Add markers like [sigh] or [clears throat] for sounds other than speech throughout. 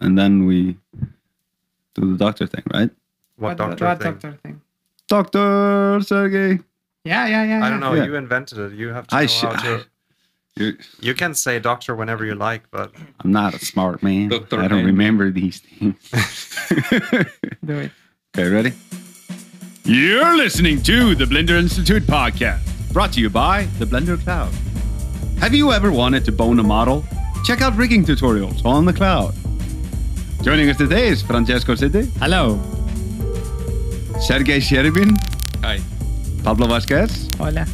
and then we do the doctor thing, right? What, doctor what thing? doctor thing? Doctor Sergey. Yeah, yeah, yeah. I yeah. don't know. Yeah. You invented it. You have to I know sh- how to. You- You can say doctor whenever you like, but I'm not a smart man. Dr. I don't Name. remember these things. [laughs] Do it. [laughs] Okay, ready? You're listening to the Blender Institute podcast, brought to you by the Blender Cloud. Have you ever wanted to bone a model? Check out rigging tutorials on the cloud. Joining us today is Francesco Siddi, Hello. Sergey Sharybin, Hi. Pablo Vazquez, Hola.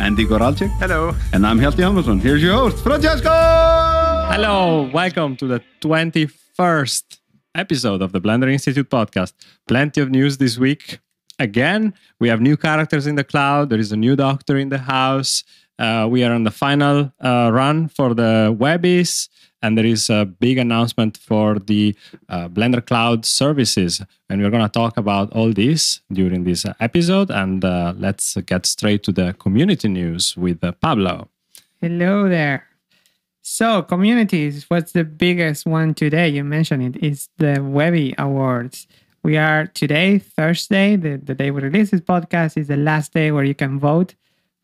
Andy Goralczyk, hello. and I'm Hjalti Anderson. Here's your host, Francesco! Hello. Welcome to the 21st episode of the Blender Institute podcast. Plenty of news this week. Again, we have new characters in the cloud. There is a new doctor in the house. Uh, we are on the final uh, run for the Webbies, and there is a big announcement for the uh, Blender Cloud services. And we're going to talk about all this during this episode. And uh, let's get straight to the community news with uh, Pablo. Hello there. So, communities, what's the biggest one today? You mentioned. It's the Webby Awards. We are today, Thursday, the, the day we release this podcast, is the last day where you can vote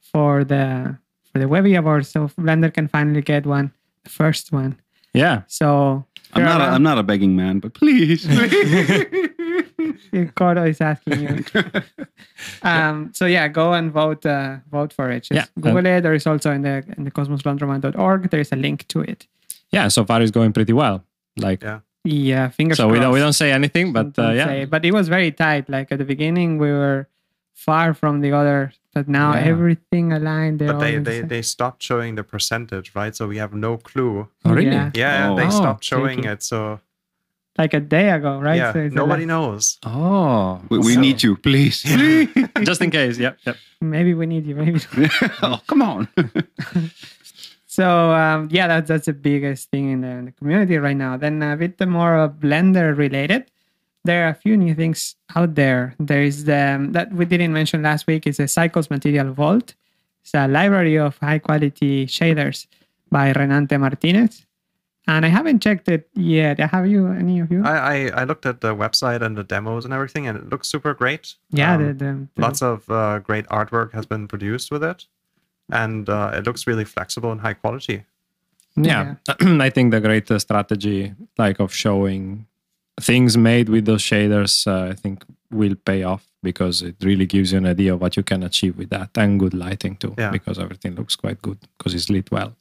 for the for the Webby Awards. So Blender can finally get one, the first one. Yeah. So I'm not, a, I'm not a begging man, but please, please. Coro is asking you. [laughs] um, so yeah, go and vote. Uh, vote for it. Just Yeah. Google it. There is also in the in the cosmoslaundromat.org. There is a link to it. Yeah. So far, it's going pretty well. Like, Yeah. Yeah, fingers so crossed. we don't we don't say anything, but uh, yeah. say- but it was very tight. Like at the beginning, we were far from the other, but now Yeah. everything aligned. They're But they, they, they stopped showing the percentage, right? So we have no clue. Oh, really? Yeah. Yeah, Oh. they stopped showing tricky. it. So like a day ago, right? yeah, So it's nobody last- knows. Oh, we, we So- need you, please. [laughs] please. [laughs] just in case. Yep. Yep. Maybe we need you. Maybe. [laughs] oh, come on. So um, yeah, that's that's the biggest thing in the, in the community right now. Then a bit more uh, Blender related. There are a few new things out there. There is the um, that we didn't mention last week is the Cycles Material Vault. It's a library of high quality shaders by Renante Martinez. And I haven't checked it yet. Have you? Any of you? I, I, I looked at the website and the demos and everything, and it looks super great. yeah, Um, the, the, the- lots of uh, great artwork has been produced with it, and uh, it looks really flexible and high quality. Yeah. [clears throat] I think the great uh, strategy, like of showing things made with those shaders, uh, I think will pay off because it really gives you an idea of what you can achieve with that, and good lighting too, Yeah. because everything looks quite good because it's lit well.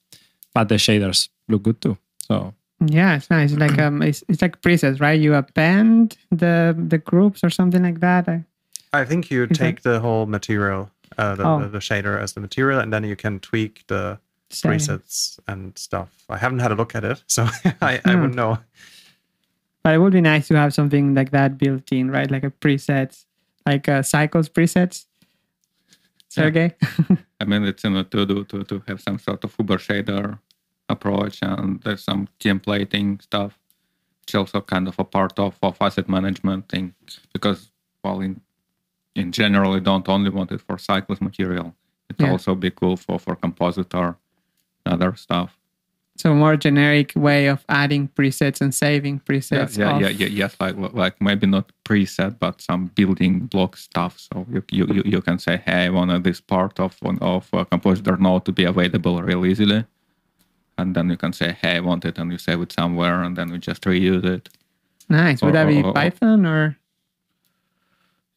But the shaders look good too. So Yeah, it's nice. Like um, it's, it's like presets, right? You append the the groups or something like that. I, I think you Is that- take the whole material, uh, the, Oh. the, the shader as the material, and then you can tweak the Same. presets and stuff. I haven't had a look at it, so [laughs] I, I Hmm. wouldn't know. But it would be nice to have something like that built in, right? Like a presets, like uh, cycles presets. Sergey, [laughs] I mean, it's in a to do to, to have some sort of Uber shader approach, and there's some templating stuff, which also kind of a part of, of asset management thing, because well, in in general, you don't only want it for cycles material. It's Yeah. also be cool for for compositor, other stuff. So more generic way of adding presets and saving presets. yeah, of- yeah, yeah, yes, like like maybe not preset, but some building block stuff. So you you, you, you can say, hey, I want this part of one of a compositor node to be available real easily, and then you can say, hey, I want it, and you save it somewhere, and then you just reuse it. Nice. Would that be Or- or- or- Python or?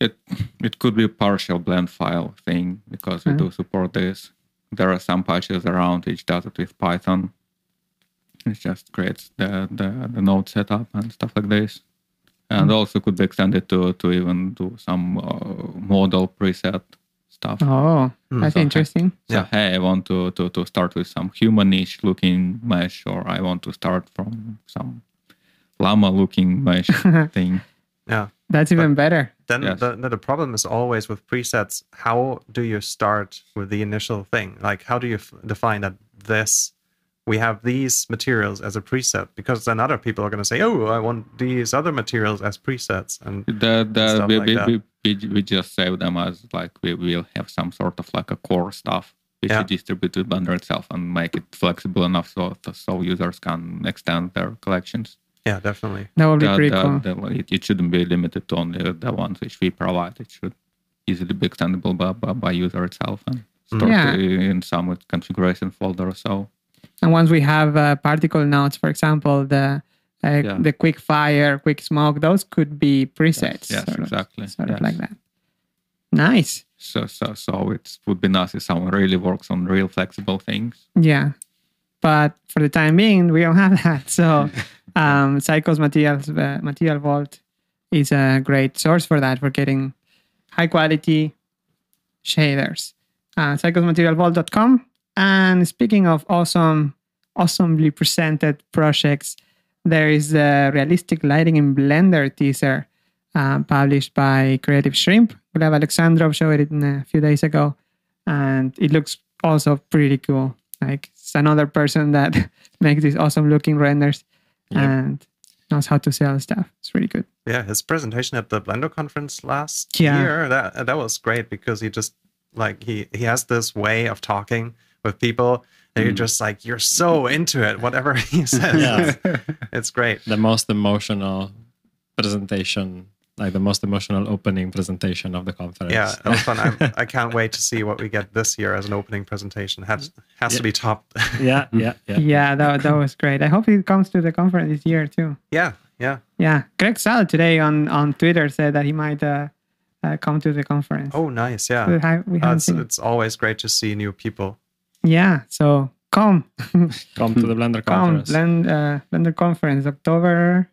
It it could be a partial blend file thing because we Mhm. do support this. There are some patches around which does it with Python. It just creates the, the, the node setup and stuff like this. And also could be extended to, to even do some uh, model preset stuff. Oh, Hmm. that's So, interesting. So, Yeah. hey, I want to, to, to start with some humanish looking mesh, or I want to start from some llama looking mesh [laughs] thing. Yeah. That's even better. Then Yes. the, the problem is always with presets. How do you start with the initial thing? Like, how do you f- define that this we have these materials as a preset? Because then other people are going to say, "Oh, I want these other materials as presets." And The, the, stuff we, like we, that. we, we, we just save them as like we will have some sort of like a core stuff which Yeah. you distribute to Blender itself and make it flexible enough so so users can extend their collections. Yeah, definitely. That would be the- pretty the- cool. the- it, it shouldn't be limited to only the ones which we provide. It should easily be extendable by, by, by user itself and mm-hmm. stored Yeah. in some configuration folder or so. And once we have uh, particle nodes, for example, the uh, Yeah. the quick fire, quick smoke, those could be presets. yes, of- exactly. Sort of like that. Nice. So, so, so it would be nice if someone really works on real flexible things. Yeah. But for the time being, we don't have [laughs] that. So, [laughs] um, Cycles Materials uh, Material Vault is a great source for that, for getting high quality shaders. Uh, cyclesmaterialvault.com. And speaking of awesome, awesomely presented projects, there is the Realistic Lighting in Blender teaser uh, published by Creative Shrimp. We Gleb Alexandrov showed it in a few days ago, and it looks also pretty cool. Like it's another person that [laughs] makes these awesome looking renders Yep. and knows how to sell stuff. It's really good. Yeah, his presentation at the Blender conference last Yeah. year that that was great because he just like he he has this way of talking with people and you're just like you're so into it whatever he [laughs] says. Yeah. it's great. the most emotional presentation, like the most emotional opening presentation of the conference. Yeah, that was fun. I'm, [laughs] I can't wait to see what we get this year as an opening presentation. Has has to be top. [laughs] yeah, yeah, yeah. Yeah, that, that was great. I hope it comes to the conference this year too. yeah, yeah. Yeah, Greg Zaal today on, on Twitter said that he might uh, uh, come to the conference. Oh, nice. we, Yeah. ha- we Uh, haven't it's, it's always great to see new people. Yeah, so come, [laughs] Come to the Blender come, conference. Blend, uh, Blender conference, October.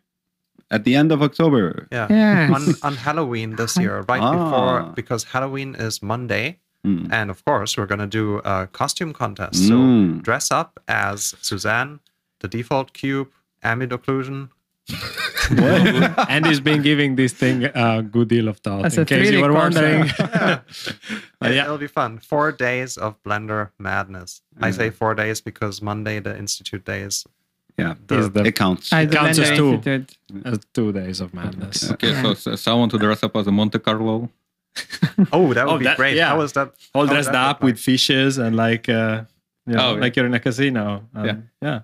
At the end of October. Yeah. Yeah. On, on Halloween this year, [laughs] right Ah. before, because Halloween is Monday. Mm. And of course, we're going to do a costume contest. So Mm. dress up as Suzanne, the default cube, ambient occlusion. [laughs] and he's been giving this thing a good deal of thought. That's in case you were wondering. [laughs] yeah. [laughs] Yeah. It'll be fun. Four days of Blender madness. I say four days because Monday, the Institute day, is Yeah, Is the- it counts. at the counts as two. Institute. Uh, two days of madness. Okay, Yeah. so, so someone to dress up as a Monte Carlo. Oh, that would Oh, be that- great. yeah. How was that? All how dressed that up with fishes and like, uh, you know, Oh, yeah. like you're in a casino. Um, Yeah. yeah.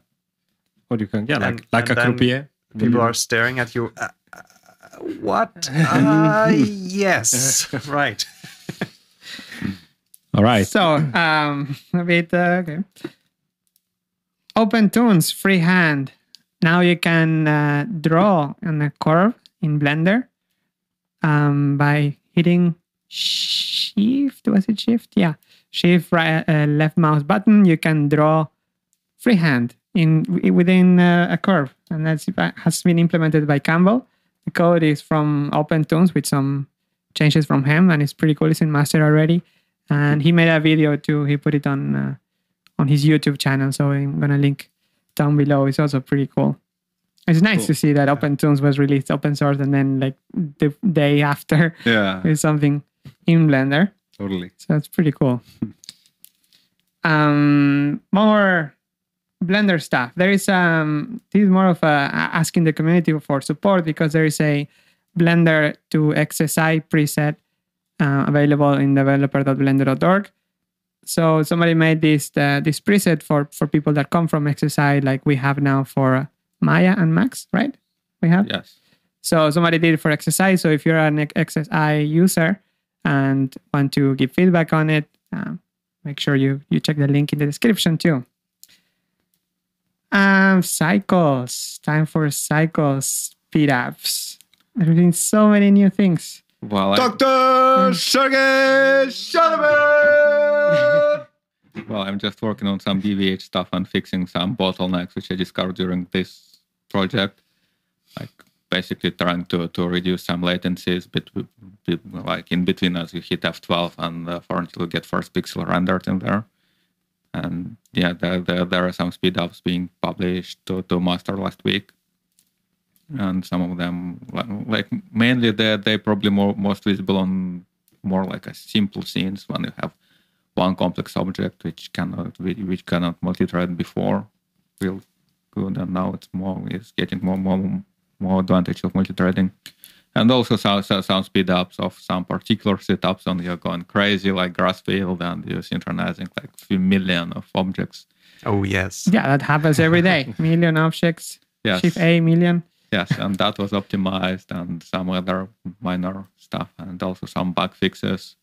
What you can, yeah, like And- like and a then croupier. People are staring at you. Uh, uh, what? Uh, [laughs] yes. [laughs] right. All right. So, um, a bit, uh, okay. OpenToonz, freehand. Now you can uh, draw on a curve in Blender um, by hitting Shift. Was it Shift? Yeah, Shift right uh, left mouse button. You can draw freehand in within uh, a curve, and that's has been implemented by Campbell. The code is from OpenToonz with some changes from him, and it's pretty cool. It's in master already, and he made a video too. He put it on uh, on his YouTube channel, so I'm gonna link down below. It's also pretty cool. It's nice Cool. to see that OpenToonz was released open source, and then like the day after, [laughs] yeah, [laughs] there's something in Blender. totally. So it's pretty cool. Um, more Blender stuff. There is um, this is more of a asking the community for support because there is a Blender to XSI preset uh, available in developer.blender.org. So somebody made this uh, this preset for for people that come from XSI, like we have now for Maya and Max, right? We have. Yes. So somebody did it for XSI. So if you're an XSI user and want to give feedback on it, um, make sure you you check the link in the description too. Um, cycles. Time for cycles speed ups. There's been so many new things. Well, I, Doctor Sergey Shalaman. [laughs] well, I'm just working on some BVH stuff and fixing some bottlenecks which I discovered during this project. Like basically trying to, to reduce some latencies between, like in between as you hit F12 and uh, for until you get first pixel rendered in there. And yeah, there, there, there are some speed ups being published to, to master last week. And some of them, like mainly they they probably more most visible on more like a simple scenes when you have one complex object which cannot which which cannot multi-thread before real good and now it's more it's getting more more more advantage of multi-threading and also some, some, some speed ups of some particular setups and you're going crazy like grass field and you're synchronizing like a few million of objects Oh, yes. Yeah, that happens every day. [laughs] million objects. yes Shift A million. yes, and that was optimized, and some other minor stuff, and also some bug fixes.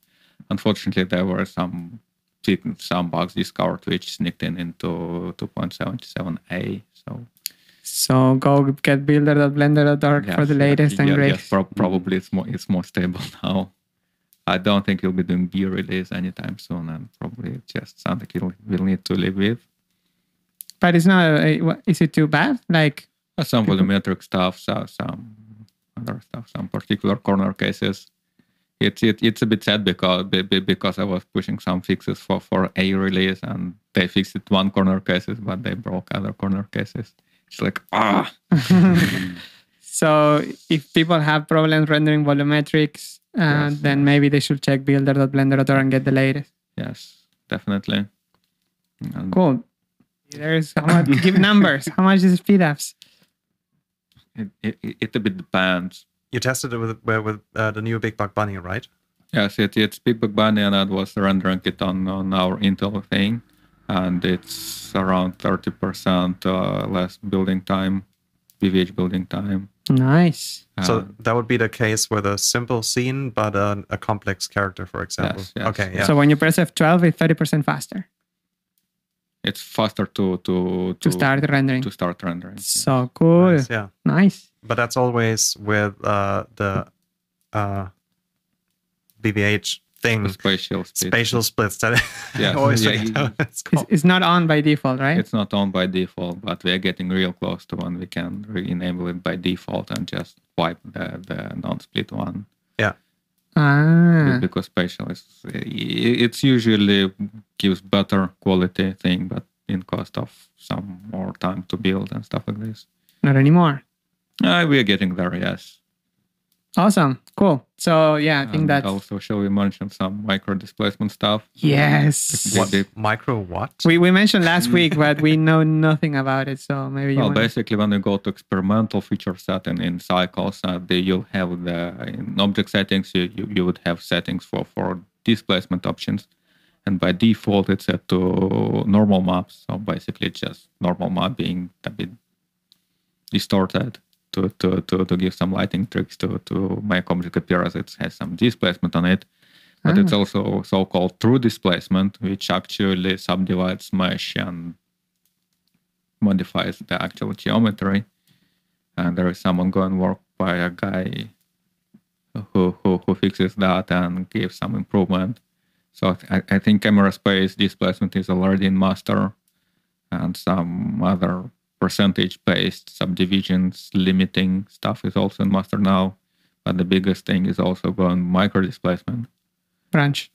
Unfortunately, there were some some bugs discovered which sneaked in into 2.77a. So So go get builder.blender.org for yes, the yeah, latest and yeah, greatest. yes, pro- probably it's more it's more stable [laughs] now. I don't think you'll be doing B release anytime soon, and probably it's just something you'll, we'll need to live with. But it's not. Is it too bad? Like, Uh, some volumetric stuff, so, some other stuff, some particular corner cases. It's it, it's a bit sad because be- be- because I was pushing some fixes for for a release and they fixed it one corner cases, but they broke other corner cases. It's like ah, [laughs] so if people have problems rendering volumetrics, uh, Yes. then maybe they should check builder.blender.org and get the latest. yes, definitely. And Cool. There's how much, give numbers. How much is speedups? it, it, it a bit depends. You tested it with with uh, the new Big Buck Bunny, right? Yes, it, it's Big Buck Bunny, and that was rendering it on, on our Intel thing, and it's around 30% uh, less building time, BVH building time. Nice. so Uh, that would be the case with a simple scene, but a, a complex character, for example. Yes, yes. Okay, yeah. So when you press F12, it's 30% faster it's faster to to to start rendering. to start rendering. So cool. Nice, yeah. Nice. But that's always with uh, the uh, BVH thing, spatial split. spatial splits. That Yeah, [laughs] I always yeah, you- it's It's, it's not on by default, right? It's not on by default, but we are getting real close to one. we can re-enable it by default and just wipe the, the non-split one. Yeah. ah. because spatial is it's usually gives better quality thing but in cost of some more time to build and stuff like this Not anymore. uh, we are getting there yes Awesome. Cool. So yeah, I think and that's also shall we mention some micro displacement stuff yes. What- What, micro what? We we mentioned last week, but we know nothing about it. So maybe well want basically when you go to experimental feature setting in, in cycles uh, the, you'll have the in object settings you, you, you would have settings for for displacement options and by default it's set to normal maps so basically just normal map being a bit distorted to, to, to, to give some lighting tricks to, to make object appear as it has some displacement on it but it's ah. also so-called true displacement which actually subdivides mesh and modifies the actual geometry. And there is some ongoing work by a guy who, who, who fixes that and gives some improvement. So I, I think camera space displacement is already in master and some other percentage based subdivisions limiting stuff is also in master now. But the biggest thing is also going micro displacement. branch.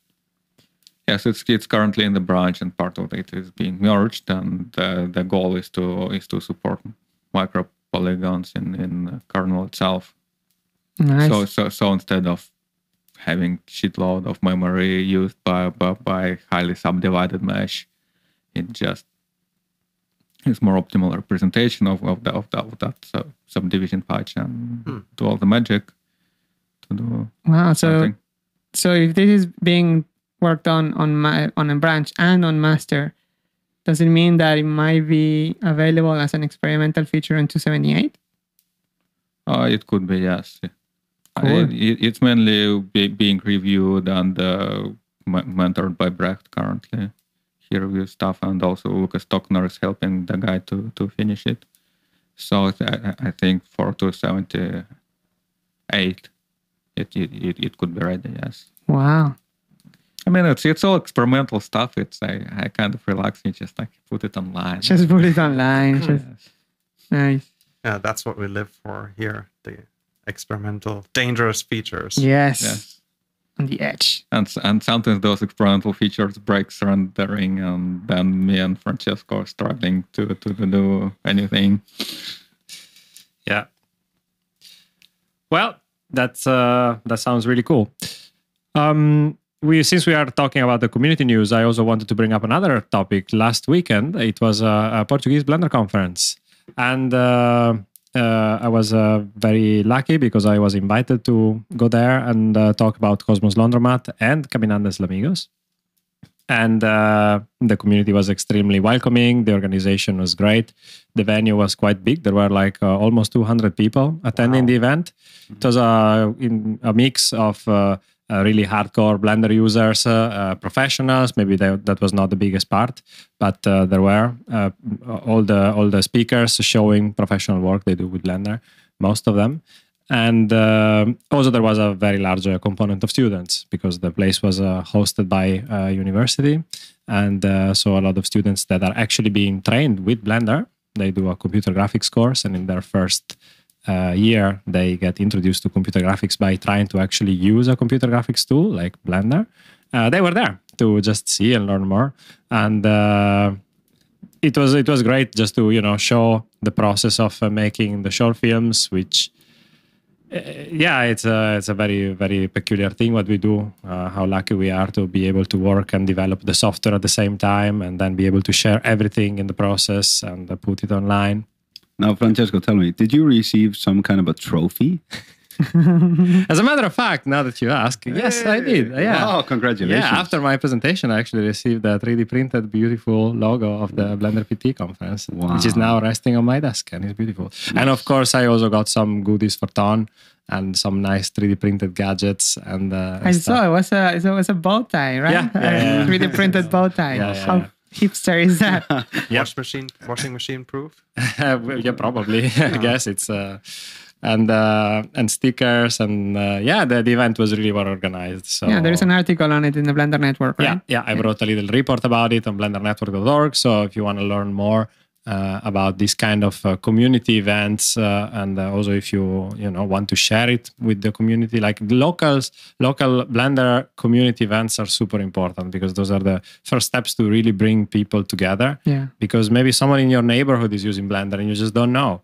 Yes, it's it's currently in the branch, and part of it is being merged, and the the goal is to is to support micro polygons in in kernel itself. Nice. So so so instead of having shitload of memory used by by, by highly subdivided mesh, it just is more optimal representation of, of, the, of, the, of that sub- subdivision patch and Hmm. do all the magic to do wow. So something. so if this is being worked on on my on a branch and on master, does it mean that it might be available as an experimental feature in 278? Uh, it could be, yes. Cool. It, it- it's mainly be, being reviewed and uh, m- mentored by Brecht currently. He reviews stuff, and also Lucas Stockner is helping the guy to, to finish it. So I, I think for 278, it, it, it, it could be ready, yes. Wow. I mean, it's it's all experimental stuff. It's I, I kind of relax and just like put it online. Just put it online. Just [laughs] Yes. nice. Yeah, that's what we live for here. The experimental, dangerous features. Yes. Yes. On the edge. and and sometimes those experimental features break rendering and then me and francesco are struggling to to, to do anything Yeah. Well, that's uh, that sounds really cool. Um, we since we are talking about the community news, I also wanted to bring up another topic. Last weekend, it was a, a Portuguese Blender conference, and uh, uh, I was uh, very lucky because I was invited to go there and uh, talk about Cosmos Laundromat and Caminandes Llamigos. and uh, the community was extremely welcoming. The organization was great. The venue was quite big. There were like uh, almost 200 people attending the event. It was a, in, a mix of uh, really hardcore Blender users, uh, uh, professionals. Maybe they, that was not the biggest part, but uh, there were uh, all the all the speakers showing professional work they do with Blender, most of them. And uh, also there was a very large component of students because the place was hosted by a university, and so a lot of students that are actually being trained with Blender. They do a computer graphics course, and in their first uh, year they get introduced to computer graphics by trying to actually use a computer graphics tool like Blender. Uh, they were there to just see and learn more, and uh, it was it was great just to you know show the process of uh, making the short films, which uh, yeah, it's a it's a very very peculiar thing what we do. Uh, how lucky we are to be able to work and develop the software at the same time, and then be able to share everything in the process and uh, put it online. Now, Francesco, tell me, did you receive some kind of a trophy? [laughs] As a matter of fact, now that you ask, yes, I did. Yeah. Wow, congratulations. Yeah, after my presentation, I actually received a 3D printed beautiful logo of the Blender PT conference, which is now resting on my desk and it's beautiful. And of course, I also got some goodies for Ton and some nice 3D printed gadgets and uh, I stuff. saw it was a it was a bow tie, right? Yeah, [laughs] yeah, yeah, yeah. 3D printed bow tie. Yeah, yeah, How yeah. Hipster is that? Yep. Wash machine, washing machine proof. [laughs] Well, yeah, probably. I guess it's uh, and uh, and stickers and uh, yeah, the, the event was really well organized. So yeah, there is an article on it in the Blender Network, right? Yeah, yeah. I wrote a little report about it on blendernetwork.org. So if you want to learn more uh, about this kind of uh, community events, uh, and uh, also if you you know want to share it with the community, like the locals, local Blender community events are super important because those are the first steps to really bring people together. Yeah. Because maybe someone in your neighborhood is using Blender and you just don't know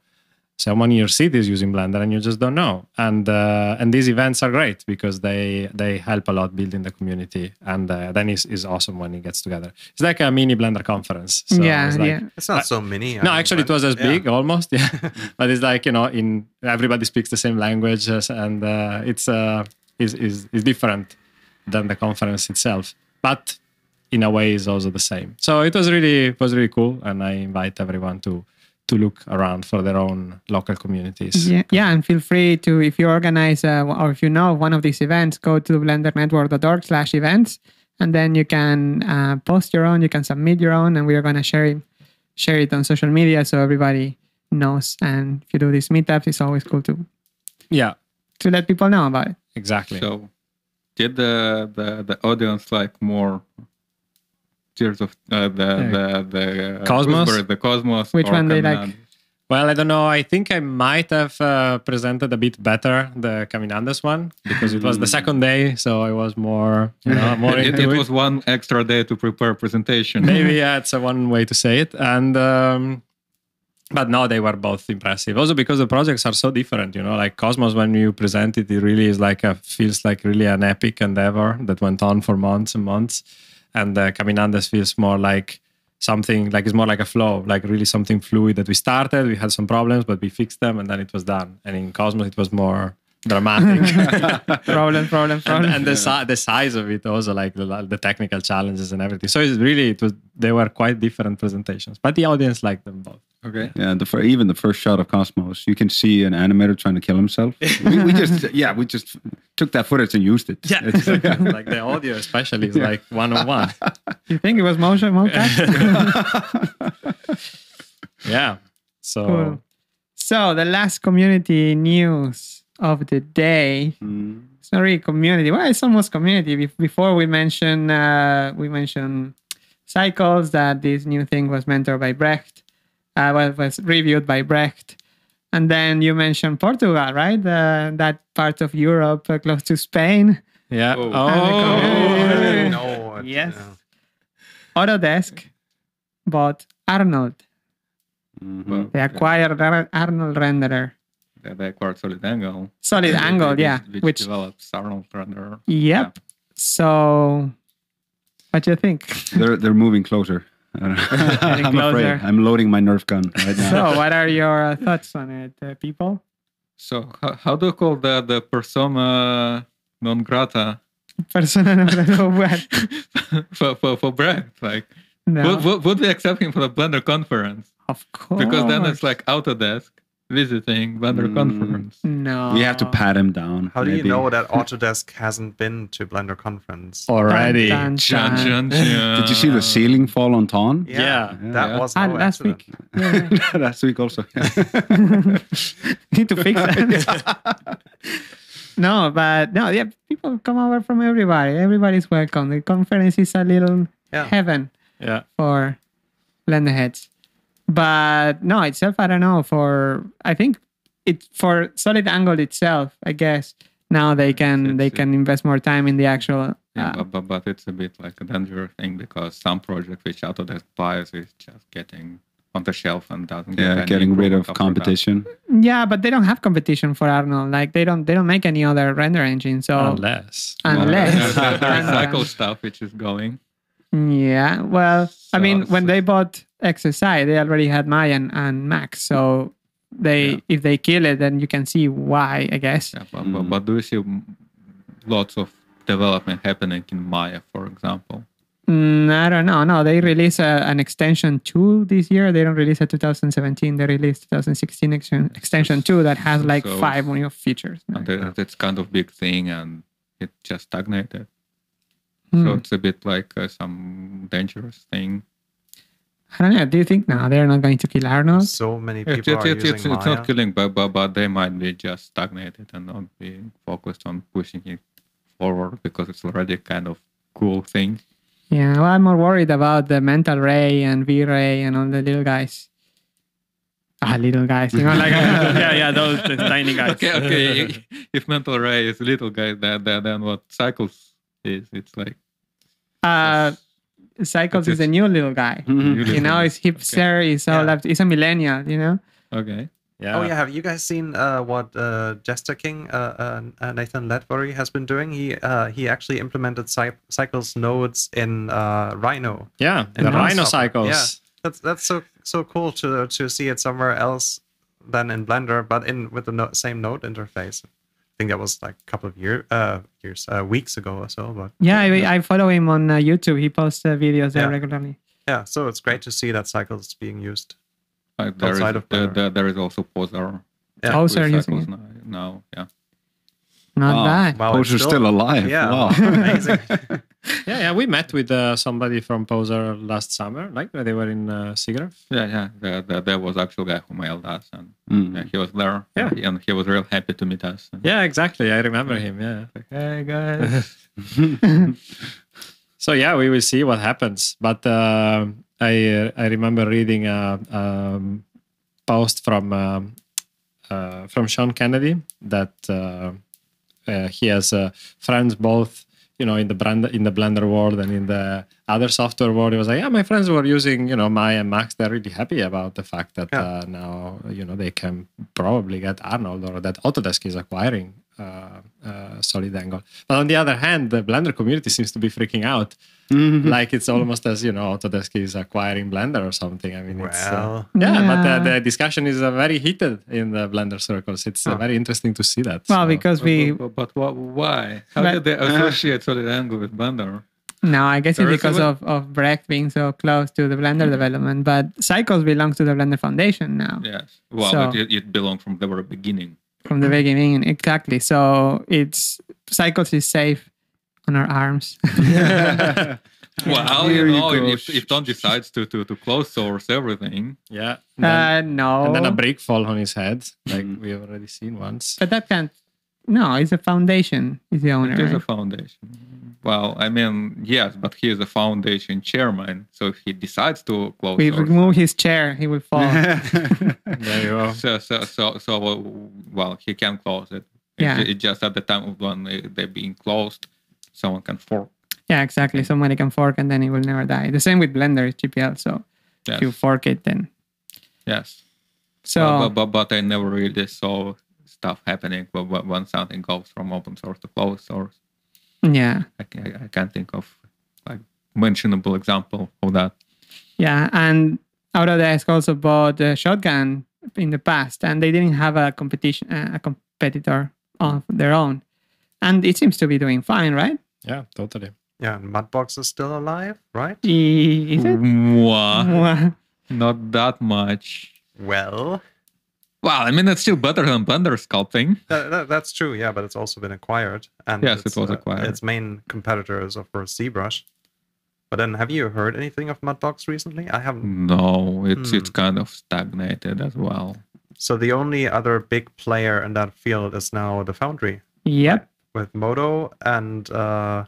someone in your city is using blender and you just don't know and uh, and these events are great because they they help a lot building the community and uh, then it's, it's awesome when it gets together it's like a mini blender conference so yeah, it's like, yeah. It's not so mini. I no mean, actually it was as yeah. big almost [laughs] yeah but it's like you know in everybody speaks the same language uh, and uh, it's uh is is is different than the conference itself but in a way is also the same so it was really it was really cool and i invite everyone to to look around for their own local communities Yeah, yeah, and feel free to if you organize uh, or if you know one of these events, go to blendernetwork.org slash events, and then you can uh, post your own, you can submit your own, and we are gonna share it share it on social media so everybody knows. And if you do these meetups, it's always cool to yeah to let people know about it. exactly So, did the, the the audience like more Tears of uh, the the the uh, Cosmos? Gooseberry, the Cosmos? Which one they like? Well, I don't know. I think I might have uh, presented a bit better the Caminandes one because it was the second day, so I was more, you know, [laughs] more it it. was one extra day to prepare presentation. [laughs] Maybe yeah, it's a one way to say it. And um, but no, they were both impressive. Also because the projects are so different. You know, like Cosmos, when you present it, it really is like a feels like really an epic endeavor that went on for months and months. And uh, Caminandes feels more like something like it's more like a flow, like really something fluid that we started. We had some problems, but we fixed them, and then it was done. And in Cosmos, it was more dramatic. [laughs] problem, problem, and, problem. and the si- the size of it also like the, the technical challenges and everything so it's really it was they were quite different presentations but the audience liked them both Okay. Yeah, the fir- even the first shot of Cosmos, you can see an animator trying to kill himself. [laughs] we, we just, yeah, we just took that footage and used it. yeah It's- like [laughs] the audio especially is like one on one you think it was motion [laughs] mocap? yeah so Cool. So the last community news of the day. Mm. It's not really community. Well, it's almost community. Before we mentioned uh, we mentioned cycles that this new thing was mentored by Brecht, uh, well, was reviewed by Brecht, and then you mentioned Portugal, right? Uh, that part of Europe uh, close to Spain. yeah Oh. oh, Oh. No, Yes. yeah. Autodesk bought Arnold. Mhm. They acquired Ar- Arnold Renderer. they, they acquired Solid Angle. Solid Angle, yeah. Which, Which, develops Arnold Renderer. yep. So, what do you think? They're they're moving closer. [laughs] I'm closer. afraid. I'm loading my Nerf gun right now. So, what are your uh, thoughts on it, uh, people? So how, how do you call the the persona non grata? persona non grata what? [laughs] for, for, for Brecht. Like, No, would, would, would we accept him for the Blender conference? of course. Because then it's like Autodesk visiting Blender Mm. conference. no. We have to pat him down. How do you maybe. know that Autodesk hasn't been to Blender conference? [laughs] Already. Dun, dun, Chun, dun. chun, chun. [laughs] Did you see the ceiling fall on Ton? Yeah. that Yeah. was Ah, no last accident. week. [laughs] Yeah. Last week also. Need to fix that. no, but no, yeah, people come over from everybody. Everybody's welcome. The conference is a little Yeah. heaven Yeah. for blender heads. But no, itself, I don't know. For I think it for Solid Angle itself, I guess now they can It's- they it's- can invest more time in the actual. Yeah, uh, but, but, but it's a bit like a dangerous thing because some project which Autodesk buys is just getting on the shelf and doesn't yeah, any getting rid of after that. competition. yeah, but they don't have competition for Arnold. Like they don't they don't make any other render engine. So Unless. unless There's the And, uh, recycle [laughs] stuff which is going. Yeah, well, I mean, So- when they bought XSI, they already had Maya and, and Max, so they Yeah. if they kill it, then you can see why, I guess. Yeah, but, Mm. but, but do you see lots of development happening in Maya, for example? Mm, I don't know. No, they released a, an extension two this year. They don't release a 2017. They released 2016 extension, extension two that has like So- five new features. And that- that's kind of big thing, and it just stagnated. Hmm. So it's a bit like uh, some dangerous thing. I don't know. Do you think now they're not going to kill Arnold? So many It's, people it's, are it's, using it's, it's not killing, but, but but they might be just stagnated and not being focused on pushing it forward because it's already kind of cool thing. Yeah, well, I'm more worried about the Mental Ray and V Ray and all the little guys. Ah, little guys, you [laughs] know, like [laughs] yeah, yeah, those the tiny guys. Okay, okay. if- if mental ray is little guy, then then, then what cycles is? It's like Uh, Cycles is a new little guy. Mhm. You know, he's hipster. He's all Yeah. up. He's a millennial. You know. okay. Yeah. Oh yeah, have you guys seen uh, what uh, Jester King uh, uh, uh, Nathan Letwory has been doing? He uh, he actually implemented cy- cycles nodes in uh, Rhino. Yeah. in The Grasshopper. Rhino cycles. Yeah, that's that's so so cool to to see it somewhere else than in Blender, but in with the no- same node interface. I think that was like a couple of year, uh, years, uh, weeks ago or so. But Yeah, I, I follow him on uh, YouTube. He posts uh, videos there Yeah. regularly. yeah, so it's great to see that cycles is being used. Like there is Outside of there, there, there is also Poser. Yeah. Poser with using it. now, now. Yeah. Not Wow. bad. Wow, it's Poser's still alive. Yeah, Wow. [laughs] amazing. [laughs] Yeah, yeah. We met with uh, somebody from Poser last summer, like when they were in uh, SIGGRAPH. Yeah, yeah. There, there, there was actual guy who mailed us, and Mm. yeah, he was there. Yeah. and he, and he was real happy to meet us. And Yeah, exactly. I remember him. Yeah. like, hey guys. [laughs] [laughs] So yeah, we will see what happens. But uh, I I remember reading a, um post from um, uh, from Sean Kennedy that uh, uh, he has uh, friends both you know in the brand in the Blender world and in the other software world. it was like, yeah, my friends were using you know Maya and Max. They're really happy about the fact that Yeah. uh, now you know they can probably get Arnold or that Autodesk is acquiring Solid Angle. But on the other hand, the Blender community seems to be freaking out. Mm-hmm. like it's almost as you know Autodesk is acquiring Blender or something. I mean, it's, uh, well, yeah, but the, the discussion is uh, very heated in the Blender circles. It's uh, very interesting to see that. Well, So- because we But, but, but wha- why? How But- did they associate Solid Angle with Blender? no, I guess it's There is a because of of Brecht being so close to the Blender development. But Cycles belongs to the Blender Foundation now Yes. Well, So- it, it belonged from the very beginning. From the beginning. Exactly. So it's Cycles is safe on our arms. [laughs] [laughs] Well, Here you you know, go. if, if Ton decides to, to, to close source everything, yeah, and then, uh, no. and then a brick fall on his head, like Mhm. we have already seen once. But that can't. No, it's a foundation. Is the owner. it is a right? foundation. Well, I mean, yes, but he is a foundation chairman. So if he decides to close We source, remove his chair, he will fall. [laughs] [laughs] There you go. so, so, so, so, well, he can close it. It's Yeah. ju- It's just at the time of when they- they're being closed, someone can fork. yeah, exactly. Somebody can fork and then it will never die. The same with Blender, it's GPL. So Yes. if you fork it, then yes. so but, but, but, but I never really saw stuff happening but when when something goes from open source to closed source. Yeah, I, ca- I can't think of like mentionable example of that. yeah. And Autodesk also bought a shotgun in the past, and they didn't have a competition, uh, a competitor of their own, and it seems to be doing fine, right? Yeah, totally. Yeah, and Mudbox is still alive, right? Is it? Mwah. Mwah. Not that much. Well, Well, I mean, it's still better than Blender sculpting. that, that- that's true. Yeah, but it's also been acquired. And Yes, it its, was uh, acquired. its main competitor is, of course, ZBrush. But then, have you heard anything of Mudbox recently? I haven't. No, it's Hmm. it's kind of stagnated as well. So the only other big player in that field is now the Foundry Yep. with Modo and uh,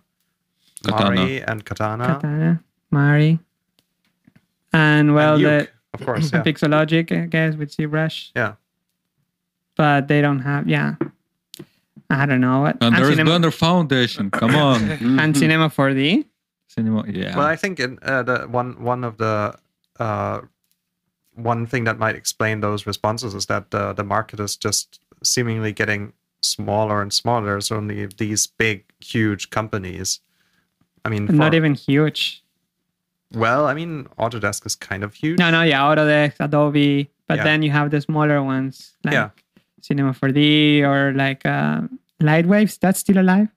Katana. Mari and Katana. Katana, Mari. And well, and the of course, [laughs] yeah. Pixologic, I guess, with ZBrush. Yeah. But they don't have, yeah. I don't know what. And there's Cinema, Blender Foundation. Come on, [laughs] and Cinema 4D. cinema. Yeah. Well, I think in, uh, the one one of the uh, one thing that might explain those responses is that uh, the market is just seemingly getting smaller and smaller. There's only these big, huge companies. I mean, Not even huge. well, I mean, Autodesk is kind of huge. No, no, yeah, Autodesk, Adobe. But Yeah. then you have the smaller ones like Yeah. Cinema 4D or like uh, Lightwaves. That's still alive.